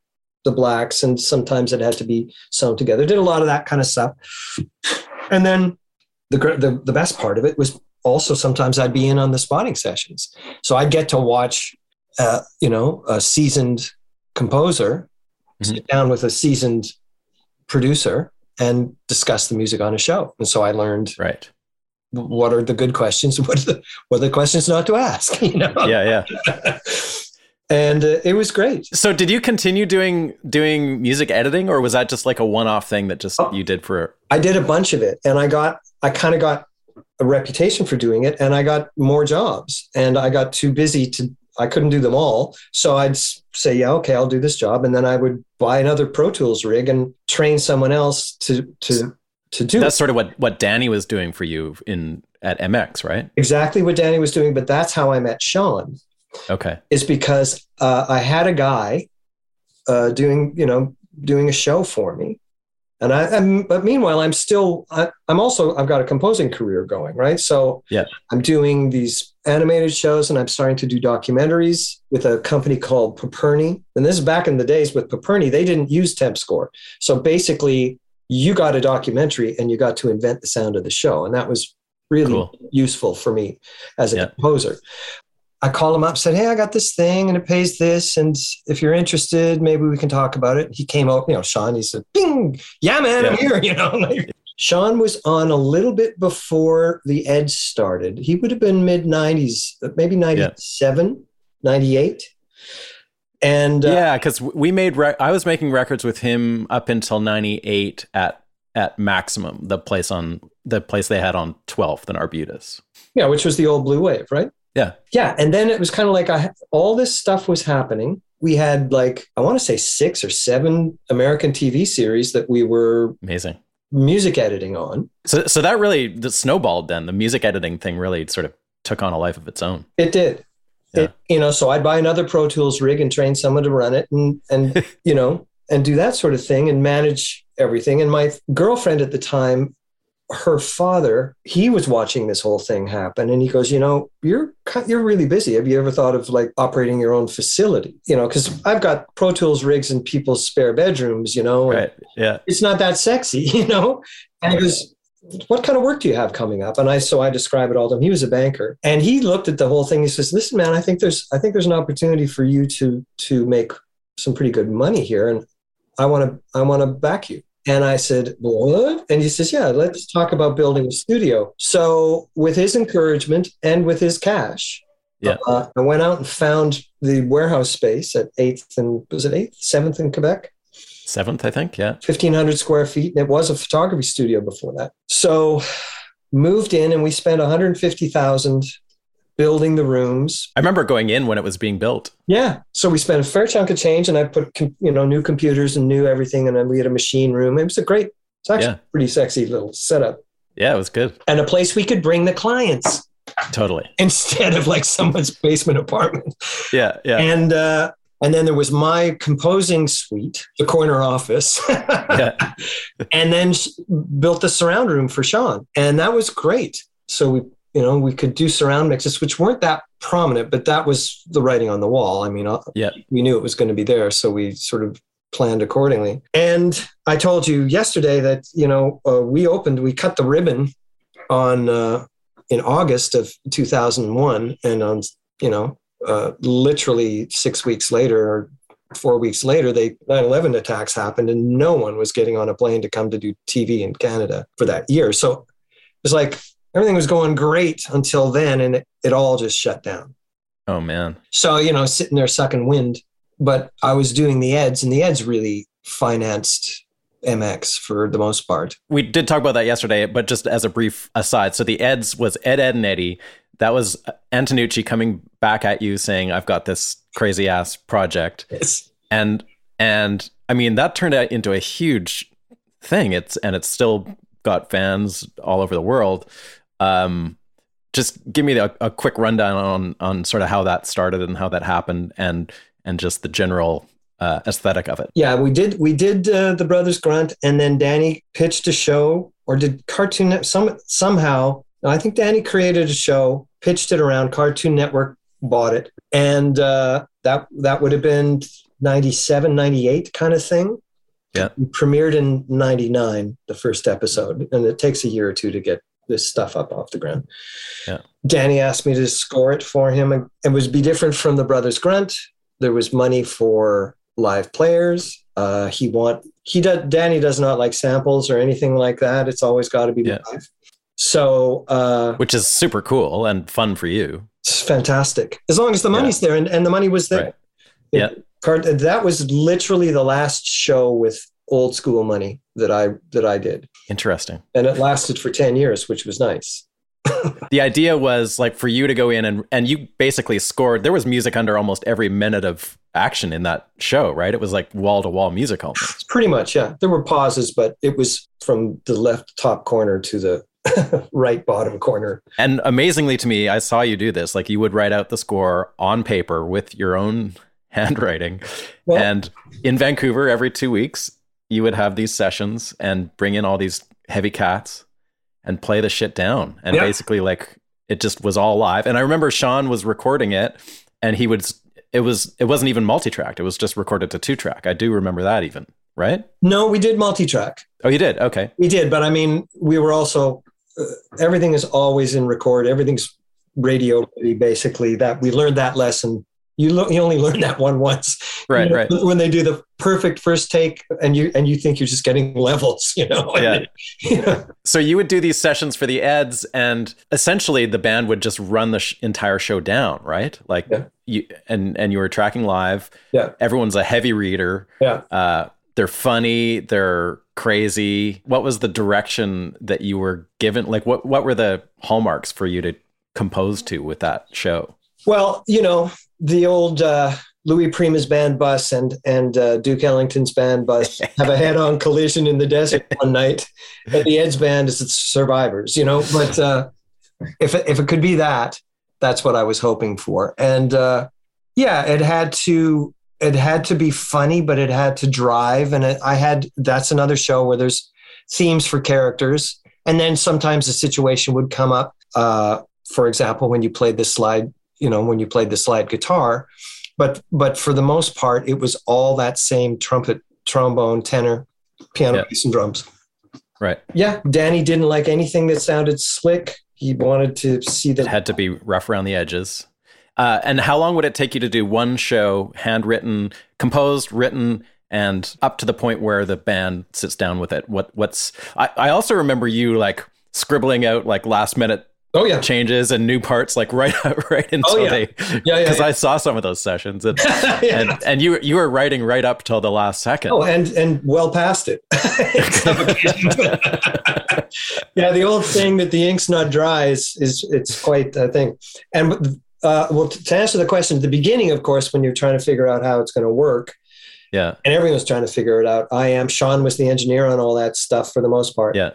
[SPEAKER 2] the blacks, and sometimes it had to be sewn together. Did a lot of that kind of stuff, and then the the the best part of it was also sometimes I'd be in on the spotting sessions, so I'd get to watch, uh, you know, a seasoned composer
[SPEAKER 1] Mhm.
[SPEAKER 2] sit down with a seasoned producer and discuss the music on a show. And so I learned
[SPEAKER 1] Right.
[SPEAKER 2] what are the good questions, <laughs> what are the what are the questions not to ask, <laughs> you know.
[SPEAKER 1] Yeah, yeah. <laughs>
[SPEAKER 2] and uh, it was great.
[SPEAKER 1] So did you continue doing doing music editing or was that just like a one-off thing that just
[SPEAKER 2] Oh.
[SPEAKER 1] you did for
[SPEAKER 2] I did a bunch of it, and I got I kind of got a reputation for doing it, and I got more jobs, and I got too busy to. I couldn't do them all, so I'd say, "Yeah, okay, I'll do this job," and then I would buy another Pro Tools rig and train someone else to to to do
[SPEAKER 1] That's
[SPEAKER 2] it.
[SPEAKER 1] sort of what what Danny was doing for you in at MX, right?
[SPEAKER 2] exactly what Danny was doing. But that's how I met Sean.
[SPEAKER 1] Okay.
[SPEAKER 2] is because uh, I had a guy uh, doing, you know, doing a show for me, and I. I'm, but meanwhile, I'm still. I, I'm also. I've got a composing career going, right? So
[SPEAKER 1] Yeah.
[SPEAKER 2] I'm doing these animated shows, and I'm starting to do documentaries with a company called Paperny. And this is back in the days with Paperny. They didn't use temp score, so basically, you got a documentary and you got to invent the sound of the show, and that was really
[SPEAKER 1] Cool.
[SPEAKER 2] useful for me as a
[SPEAKER 1] Yeah.
[SPEAKER 2] composer. I call him up, said, Hey, I got this thing and it pays this. And if you're interested, maybe we can talk about it. He came out, you know, Sean, he said, Bing, yeah, man, I'm here, <laughs> you know. like- Sean was on a little bit before the Edge started. He would have been mid 90s, maybe 97, 98. And uh,
[SPEAKER 1] yeah, because we made rec- I was making records with him up until '98 at at Maximum, the place on the place they had on 12th in Arbutus.
[SPEAKER 2] yeah, which was the old Blue Wave, right?
[SPEAKER 1] Yeah.
[SPEAKER 2] Yeah. And then it was kind of like I, all this stuff was happening. We had like, I want to say six or seven American TV series that we were
[SPEAKER 1] Amazing.
[SPEAKER 2] music editing on.
[SPEAKER 1] So so that really the snowballed then. The music editing thing really sort of took on a life of its own.
[SPEAKER 2] It did.
[SPEAKER 1] Yeah.
[SPEAKER 2] It, you know, so I'd buy another Pro Tools rig and train someone to run it and and <laughs> you know, and do that sort of thing and manage everything. And my girlfriend at the time, her father, he was watching this whole thing happen and he goes, "You know, you're you're really busy. Have you ever thought of like operating your own facility? You know, cuz I've got Pro Tools rigs in people's spare bedrooms, you know,
[SPEAKER 1] Right. Yeah.
[SPEAKER 2] it's not that sexy, <laughs> you know? And he goes, what kind of work do you have coming up? And I so I describe it all to him. He was a banker. And he looked at the whole thing. He says, Listen, man, I think there's I think there's an opportunity for you to to make some pretty good money here. And I want to I want to back you. And I said, What? And he says, Yeah, let's talk about building a studio. So with his encouragement and with his cash,
[SPEAKER 1] Yeah.
[SPEAKER 2] uh, I went out and found the warehouse space at 8th and was it 8th, 7th in Quebec?
[SPEAKER 1] Seventh, I think. Yeah.
[SPEAKER 2] 1500 square feet and it was a photography studio before that so moved in and we spent 150000 building the rooms
[SPEAKER 1] I remember going in when it was being built.
[SPEAKER 2] yeah so we spent a fair chunk of change and i put you know new computers and new everything and then we had a machine room it was a great it's actually
[SPEAKER 1] Yeah.
[SPEAKER 2] a pretty sexy little setup
[SPEAKER 1] Yeah, it was good.
[SPEAKER 2] and a place we could bring the clients
[SPEAKER 1] Totally. <laughs>
[SPEAKER 2] instead of like someone's basement apartment
[SPEAKER 1] Yeah. Yeah.
[SPEAKER 2] and uh and then there was my composing suite, the corner office. <laughs>
[SPEAKER 1] Yeah.
[SPEAKER 2] and then built the surround room for Sean. And that was great. So we, you know, we could do surround mixes, which weren't that prominent, but that was the writing on the wall. I mean, uh,
[SPEAKER 1] Yeah.
[SPEAKER 2] we knew it was going to be there. So we sort of planned accordingly. And I told you yesterday that, you know, uh, we opened, we cut the ribbon on, uh, in August of 2001. And on, you know, uh, literally six weeks later or four weeks later, they 9/11 attacks happened, and no one was getting on a plane to come to do TV in Canada for that year. So it was like everything was going great until then, and it, it all just shut down.
[SPEAKER 1] Oh man.
[SPEAKER 2] So you know, sitting there sucking wind. But I was doing the Eds, and the Eds really financed MX for the most part.
[SPEAKER 1] We did talk about that yesterday, but just as a brief aside. So the Eds was Ed, Edd, and Eddy. that was Antonucci coming back at you saying, "I've got this crazy ass project,"
[SPEAKER 2] Yes.
[SPEAKER 1] and and I mean that turned out into a huge thing. It's and it's still got fans all over the world. Um, just give me a, a quick rundown on on sort of how that started and how that happened, and and just the general uh, aesthetic of it.
[SPEAKER 2] Yeah, we did. We did uh, the Brothers Grunt, and then Danny pitched a show, or did Cartoon Net some somehow. I think Danny created a show, pitched it around. Cartoon Network bought it, and uh, that that would have been 97, 98 kind of thing.
[SPEAKER 1] Yeah.
[SPEAKER 2] We premiered in 99, the first episode, and it takes a year or two to get this stuff up off the ground.
[SPEAKER 1] Yeah.
[SPEAKER 2] Danny asked me to score it for him. and It was be different from the Brothers Grunt. There was money for live players. Uh, he want he does Danny does not like samples or anything like that. It's always got to be
[SPEAKER 1] Yeah.
[SPEAKER 2] live. So uh,
[SPEAKER 1] which is super cool and fun for you.
[SPEAKER 2] it's fantastic as long as the money's there, and, and the money was there.
[SPEAKER 1] Right. Yeah.
[SPEAKER 2] Card, that was literally the last show with old school money that I that I did,
[SPEAKER 1] Interesting.
[SPEAKER 2] and it lasted for ten years, which was nice. <laughs>
[SPEAKER 1] The idea was like for you to go in and and you basically scored. There was music under almost every minute of action in that show, right? It was like wall to wall music almost.
[SPEAKER 2] Pretty much, yeah. There were pauses, but it was from the left top corner to the <laughs> right bottom corner.
[SPEAKER 1] And amazingly to me, I saw you do this. Like you would write out the score on paper with your own <laughs> handwriting.
[SPEAKER 2] Well-
[SPEAKER 1] and in Vancouver, every two weeks, you would have these sessions and bring in all these heavy cats and play the shit down. And
[SPEAKER 2] Yeah.
[SPEAKER 1] basically, like it just was all live. And I remember Sean was recording it, and he would. It was. It wasn't even multi-tracked. It was just recorded to two-track. I do remember that even. Right?
[SPEAKER 2] No, we did multi-track.
[SPEAKER 1] Oh, you did. Okay.
[SPEAKER 2] We did, but I mean, we were also uh, everything is always in record. Everything's radio basically. That we learned that lesson. You lo- you only learn that one once.
[SPEAKER 1] Right.
[SPEAKER 2] You know,
[SPEAKER 1] Right.
[SPEAKER 2] When they do the perfect first take, and you and you think you're just getting levels, you know. <laughs>
[SPEAKER 1] Yeah. So you would do these sessions for the eds, and essentially the band would just run the sh- entire show down, right? Like
[SPEAKER 2] Yeah.
[SPEAKER 1] you and and you were tracking live.
[SPEAKER 2] Yeah.
[SPEAKER 1] Everyone's a heavy reader.
[SPEAKER 2] Yeah.
[SPEAKER 1] Uh, they're funny. They're crazy. What was the direction that you were given? Like what what were the hallmarks for you to compose to with that show?
[SPEAKER 2] Well, you know, the old uh, Louis Prima's band bus and and uh, Duke Ellington's band bus <laughs> have a head-on collision in the desert one night, and the Ed's band is the survivors. You know, but uh, if it, if it could be that, that's what I was hoping for. And uh, yeah, it had to it had to be funny, but it had to drive. And it, I had that's another show where there's themes for characters, and then sometimes a situation would come up. Uh, for example, when you played the slide, you know, when you played the slide guitar, but but for the most part, it was all that same trumpet, trombone, tenor, piano,
[SPEAKER 1] Yeah.
[SPEAKER 2] bass, and drums.
[SPEAKER 1] Right.
[SPEAKER 2] Yeah, Danny didn't like anything that sounded slick. He wanted to see
[SPEAKER 1] It
[SPEAKER 2] the
[SPEAKER 1] had to be rough around the edges. Uh, and how long would it take you to do one show, handwritten, composed, written, and up to the point where the band sits down with it? What what's I, I also remember you like scribbling out like last minute
[SPEAKER 2] Oh yeah,
[SPEAKER 1] changes and new parts like <laughs> right right until
[SPEAKER 2] yeah.
[SPEAKER 1] they
[SPEAKER 2] Yeah, yeah,
[SPEAKER 1] because
[SPEAKER 2] yeah.
[SPEAKER 1] I saw some of those sessions and <laughs>
[SPEAKER 2] Yeah.
[SPEAKER 1] and, and you you were writing right up till the last second.
[SPEAKER 2] Oh, and and well past it. <laughs> yeah, the old saying that the ink's not dry is is it's quite a thing. And uh, well, to answer the question, at the beginning, of course, when you're trying to figure out how it's going to work,
[SPEAKER 1] yeah.
[SPEAKER 2] and everyone's trying to figure it out. I am. Sean was the engineer on all that stuff for the most part.
[SPEAKER 1] Yeah.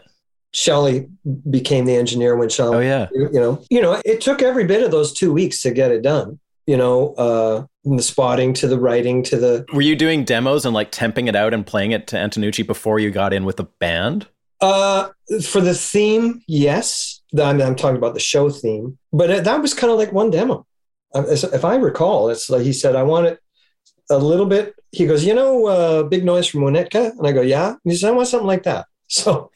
[SPEAKER 2] Shelley became the engineer when Sean.
[SPEAKER 1] Oh yeah.
[SPEAKER 2] You know, you know, it took every bit of those two weeks to get it done. You know, uh, from the spotting to the writing to the
[SPEAKER 1] Were you doing demos and like temping it out and playing it to Antonucci before you got in with the band?
[SPEAKER 2] Uh, for the theme, yes. I mean, I'm talking about the show theme, but that was kind of like one demo. Uh, If I recall, it's like he said, I want it a little bit. He goes, you know, uh, big noise from Winnetka, and I go, yeah. And he said, I want something like that. So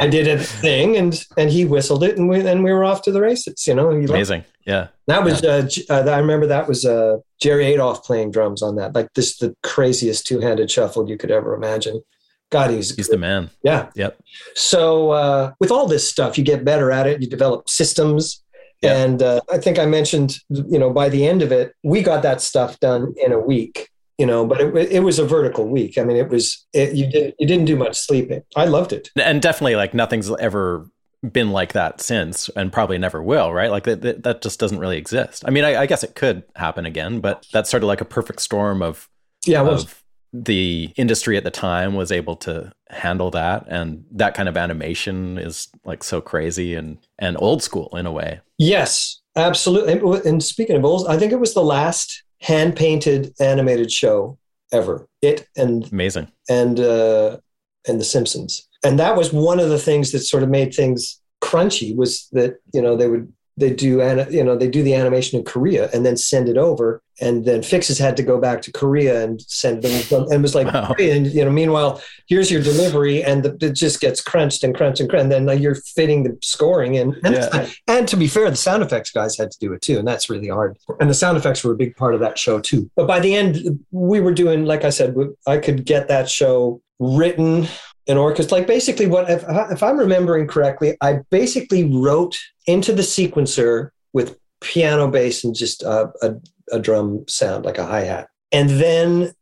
[SPEAKER 2] I did a thing, and and he whistled it, and we and we were off to the races. You know, He loved it.
[SPEAKER 1] Amazing. Yeah.
[SPEAKER 2] That was uh, J- uh, I remember that was uh, Jerry Adolphe playing drums on that. Like this, the craziest two-handed shuffle you could ever imagine. God, he's
[SPEAKER 1] He's the man.
[SPEAKER 2] yeah.
[SPEAKER 1] Yep.
[SPEAKER 2] So uh, with all this stuff, you get better at it. You develop systems,
[SPEAKER 1] Yeah.
[SPEAKER 2] and uh, I think I mentioned, you know, by the end of it, we got that stuff done in a week. You know, but it, it was a vertical week. I mean, it was it, you did you didn't do much sleeping. I loved it.
[SPEAKER 1] And definitely like nothing's ever been like that since and probably never will, right? Like that, that, just doesn't really exist. I mean, I, I, guess it could happen again, but that's sort of like a perfect storm of,
[SPEAKER 2] yeah,
[SPEAKER 1] of the industry at the time was able to handle that. And that kind of animation is like so crazy and, and old school in a way.
[SPEAKER 2] Yes, absolutely. And speaking of old, I think it was the last hand painted animated show ever. It and
[SPEAKER 1] amazing.
[SPEAKER 2] And, uh, and The Simpsons and that was one of the things that sort of made things crunchy was that you know they would they do you know they do the animation in Korea and then send it over and then fixes had to go back to Korea and send them and it was like wow. and you know meanwhile here's your delivery and the, it just gets crunched and crunched and crunched and then like, you're fitting the scoring in and, yeah. and to be fair the sound effects guys had to do it too and that's really hard and the sound effects were a big part of that show too but by the end we were doing like I said I could get that show written an orchestra. Like basically, what if, if I'm remembering correctly, I basically wrote into the sequencer with piano, bass, and just a, a, a drum sound like a hi hat, and then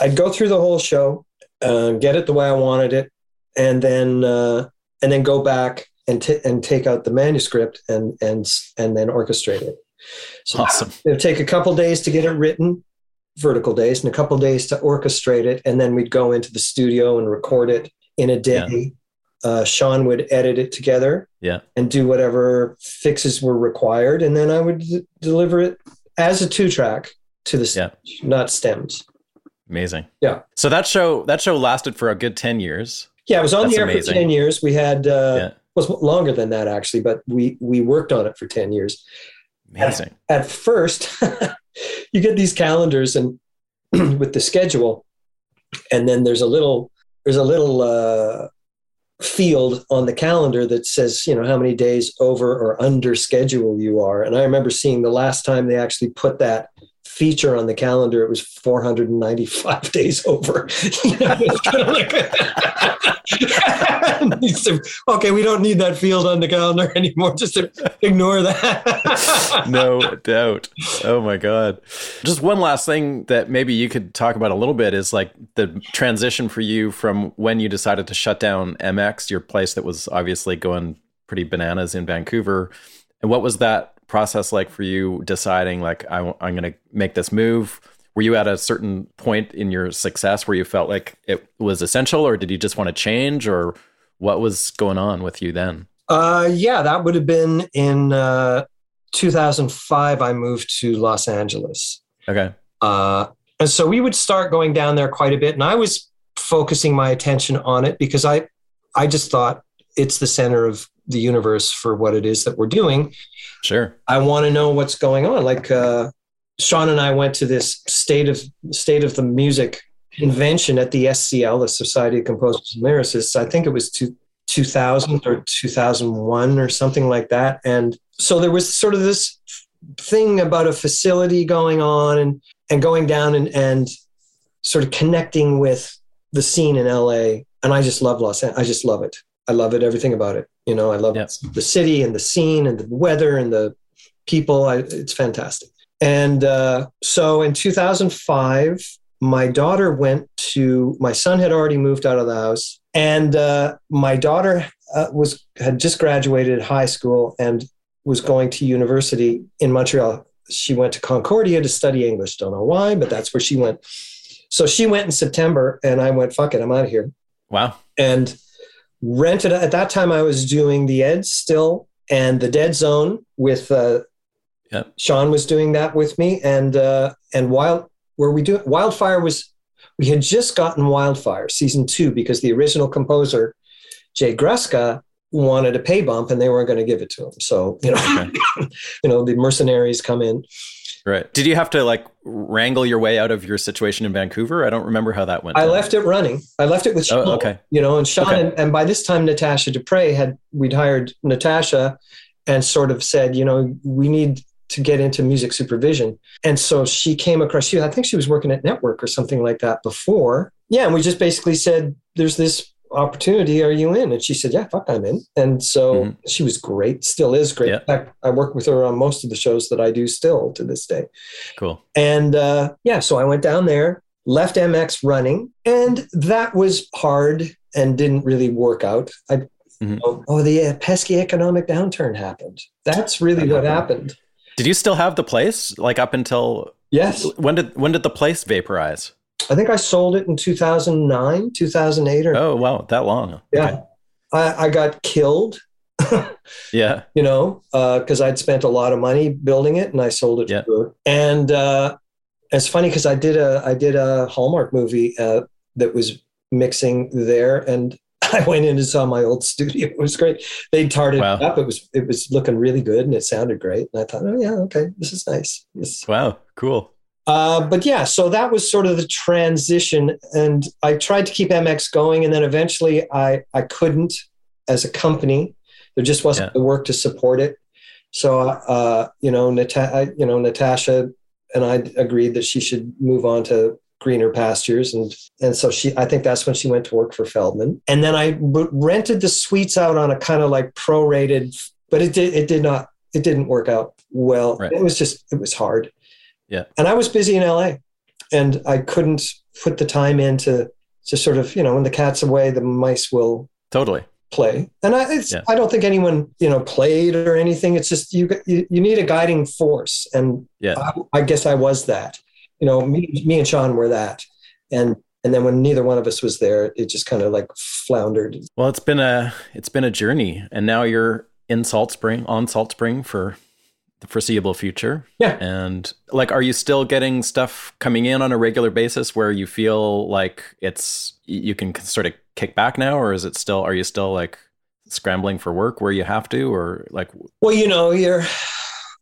[SPEAKER 2] I'd go through the whole show, uh, get it the way I wanted it, and then uh, and then go back and t- and take out the manuscript and and and then orchestrate it.
[SPEAKER 1] So awesome.
[SPEAKER 2] It'd take a couple days to get it written, vertical days, and a couple days to orchestrate it, and then we'd go into the studio and record it in a day. Yeah. Uh, Sean would edit it together
[SPEAKER 1] yeah.
[SPEAKER 2] and do whatever fixes were required. And then I would d- deliver it as a two track to the stage, yeah. not stems.
[SPEAKER 1] Amazing.
[SPEAKER 2] Yeah.
[SPEAKER 1] So that show that show lasted for a good 10 years.
[SPEAKER 2] Yeah, it was on That's the air amazing. for 10 years. We had uh yeah. was longer than that actually, but we we worked on it for 10 years.
[SPEAKER 1] Amazing.
[SPEAKER 2] At, at first, <laughs> you get these calendars and <clears throat> with the schedule and then there's a little there's a little uh, field on the calendar that says you know how many days over or under schedule you are. And i remember seeing the last time they actually put that feature on the calendar, it was 495 <laughs> days over. <laughs> <laughs> okay, we don't need that field on the calendar anymore. Just ignore that.
[SPEAKER 1] no doubt. Oh my God. Just one last thing that maybe you could talk about a little bit is like the transition for you from when you decided to shut down MX, your place that was obviously going pretty bananas in Vancouver. And what was that process like for you deciding like I, am going to make this move? Were you at a certain point in your success where you felt like it was essential, or did you just want to change, or what was going on with you then?
[SPEAKER 2] Uh, yeah, that would have been in uh, 2005. I moved to Los Angeles.
[SPEAKER 1] Okay.
[SPEAKER 2] Uh, and so we would start going down there quite a bit, and I was focusing my attention on it because I, I just thought it's the center of the universe for what it is that we're doing.
[SPEAKER 1] Sure.
[SPEAKER 2] I want to know what's going on. Like uh, Sean and I went to this state of state of the music convention at the SCL, the Society of Composers and Lyricists. I think it was two, 2000 or 2001 or something like that. And so there was sort of this thing about a facility going on and and going down and and sort of connecting with the scene in LA. And I just love Los Angeles. I just love it. I love it, everything about it. You know, I love the city and the scene and the weather and the people. I, it's fantastic. And uh, so in 2005, my daughter went to, my son had already moved out of the house. And uh, my daughter uh, was had just graduated high school and was going to university in Montreal. She went to Concordia to study English. Don't know why, but that's where she went. So she went in September, and I went, "Fuck it, I'm out of here."
[SPEAKER 1] Wow.
[SPEAKER 2] And rented at that time i was doing the eds still and the dead zone with uh,
[SPEAKER 1] yep.
[SPEAKER 2] sean was doing that with me and uh, and wild where we do wildfire was we had just gotten wildfire season two because the original composer jay gruska wanted a pay bump and they weren't going to give it to him so you know okay. <laughs> you know the mercenaries come in
[SPEAKER 1] Right. Did you have to like wrangle your way out of your situation in Vancouver? I don't remember how that went.
[SPEAKER 2] I left it running. I left it with
[SPEAKER 1] oh, Sean. Oh, okay.
[SPEAKER 2] You know, and Sean, okay. and, and, by this time, Natasha Dupre had, we'd hired Natasha and sort of said, you know, we need to get into music supervision. And so she came across you. I think she was working at Network or something like that before. Yeah. And we just basically said, there's this opportunity are you in? And she said, yeah, fuck, I'm in. And so mm-hmm. she was great, still is great. Yeah. In fact, I work with her on most of the shows that I do still to this day.
[SPEAKER 1] Cool.
[SPEAKER 2] And uh, yeah, so I went down there, left MX running, and that was hard and didn't really work out. I, Mm-hmm. Oh, oh, the uh, pesky economic downturn happened. That's really what happened.
[SPEAKER 1] Did you still have the place like up until
[SPEAKER 2] Yes.
[SPEAKER 1] When did when did the place vaporize?
[SPEAKER 2] I think I sold it in 2009, 2008 or
[SPEAKER 1] Oh, wow, that long.
[SPEAKER 2] Yeah. Okay. I, I got killed. <laughs>
[SPEAKER 1] yeah.
[SPEAKER 2] You know, because uh, I'd spent a lot of money building it and I sold it
[SPEAKER 1] yeah.
[SPEAKER 2] And uh, it's funny because I did a I did a Hallmark movie uh, that was mixing there and <laughs> I went in and saw my old <laughs> studio. It was great. They tarred it up. It was it was looking really good and it sounded great. And I thought, oh yeah, okay, this is nice. This,
[SPEAKER 1] wow, cool.
[SPEAKER 2] Uh, but yeah, so that was sort of the transition, and I tried to keep MX going, and then eventually I I couldn't as a company. There just wasn't yeah. the work to support it. So uh, you know, Nata- you know, Natasha and I agreed that she should move on to greener pastures and and so she i think that's when she went to work for feldman and then I rented the suites out on a kind of like prorated but it did it did not it didn't work out well right. it was just it was hard
[SPEAKER 1] yeah.
[SPEAKER 2] And i was busy in la and i couldn't put the time into to sort of you know when the cat's away the mice will
[SPEAKER 1] totally.
[SPEAKER 2] play. And i yeah. i don't think anyone you know played or anything. It's just you you, you need a guiding force. And
[SPEAKER 1] yeah.
[SPEAKER 2] I, I guess i was that. You know, me, me and Sean were that. And and then when neither one of us was there, it just kind of like floundered.
[SPEAKER 1] Well, it's been a it's been a journey, and now you're in Salt Spring on Salt Spring for the foreseeable future.
[SPEAKER 2] Yeah.
[SPEAKER 1] And like, are you still getting stuff coming in on a regular basis where you feel like it's you can sort of kick back now, or is it still are you still like scrambling for work where you have to, or like?
[SPEAKER 2] Well, you know, you're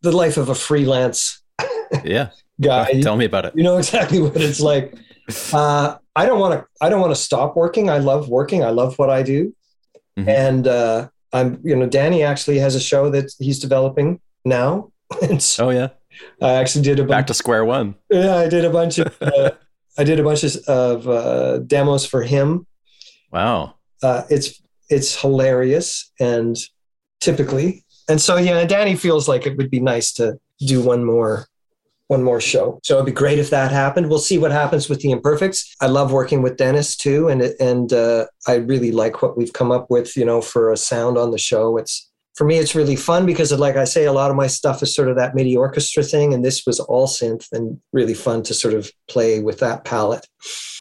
[SPEAKER 2] the life of a freelance.
[SPEAKER 1] yeah <laughs>
[SPEAKER 2] guy.
[SPEAKER 1] Tell me about it.
[SPEAKER 2] You know exactly what it's like. <laughs> Uh, I don't want to. I don't want to stop working. I love working. I love what I do, mm-hmm. and uh, I'm. You know, Danny actually has a show that he's developing now.
[SPEAKER 1] Oh yeah.
[SPEAKER 2] I actually did a bunch,
[SPEAKER 1] back to square one.
[SPEAKER 2] Yeah, I did a bunch of. <laughs> Uh, I did a bunch of uh, demos for him.
[SPEAKER 1] Wow.
[SPEAKER 2] Uh, it's it's hilarious and typically, and so yeah, Danny feels like it would be nice to do one more one more show. So it'd be great if that happened. We'll see what happens with the Imperfects. I love working with Dennis too, and and uh, I really like what we've come up with. You know, for a sound on the show, it's for me it's really fun because, like I say, a lot of my stuff is sort of that MIDI orchestra thing, and this was all synth and really fun to sort of play with that palette.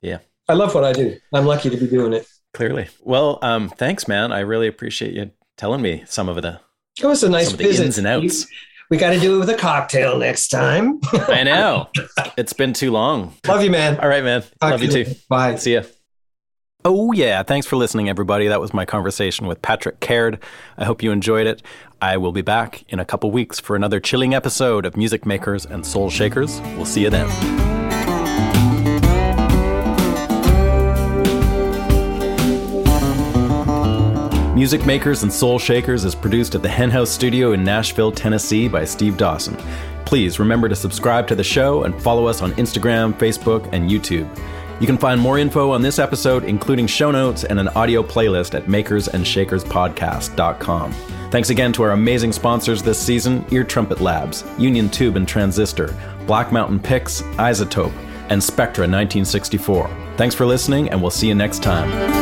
[SPEAKER 1] Yeah,
[SPEAKER 2] I love what I do. I'm lucky to be doing it.
[SPEAKER 1] Clearly, well, um, thanks, man. I really appreciate you telling me some of the.
[SPEAKER 2] It was a nice visit.
[SPEAKER 1] ins and outs. You,
[SPEAKER 2] we got to do it with a cocktail next time.
[SPEAKER 1] I know. <laughs> It's been too long.
[SPEAKER 2] Love you, man.
[SPEAKER 1] All right, man. Talk Love you too.
[SPEAKER 2] Bye.
[SPEAKER 1] See ya. Oh, yeah. Thanks for listening, everybody. That was my conversation with Patric Caird. I hope you enjoyed it. I will be back in a couple weeks for another chilling episode of Music Makers and Soul Shakers. We'll see you then. Music Makers and Soul Shakers is produced at the Henhouse Studio in Nashville, Tennessee by Steve Dawson. Please remember to subscribe to the show and follow us on Instagram, Facebook, and YouTube. You can find more info on this episode, including show notes and an audio playlist at makersandShakerspodcast.com. Thanks again to our amazing sponsors this season Ear Trumpet Labs, Union Tube and Transistor, Black Mountain Picks, iZotope, and Spectra 1964. Thanks for listening, and we'll see you next time.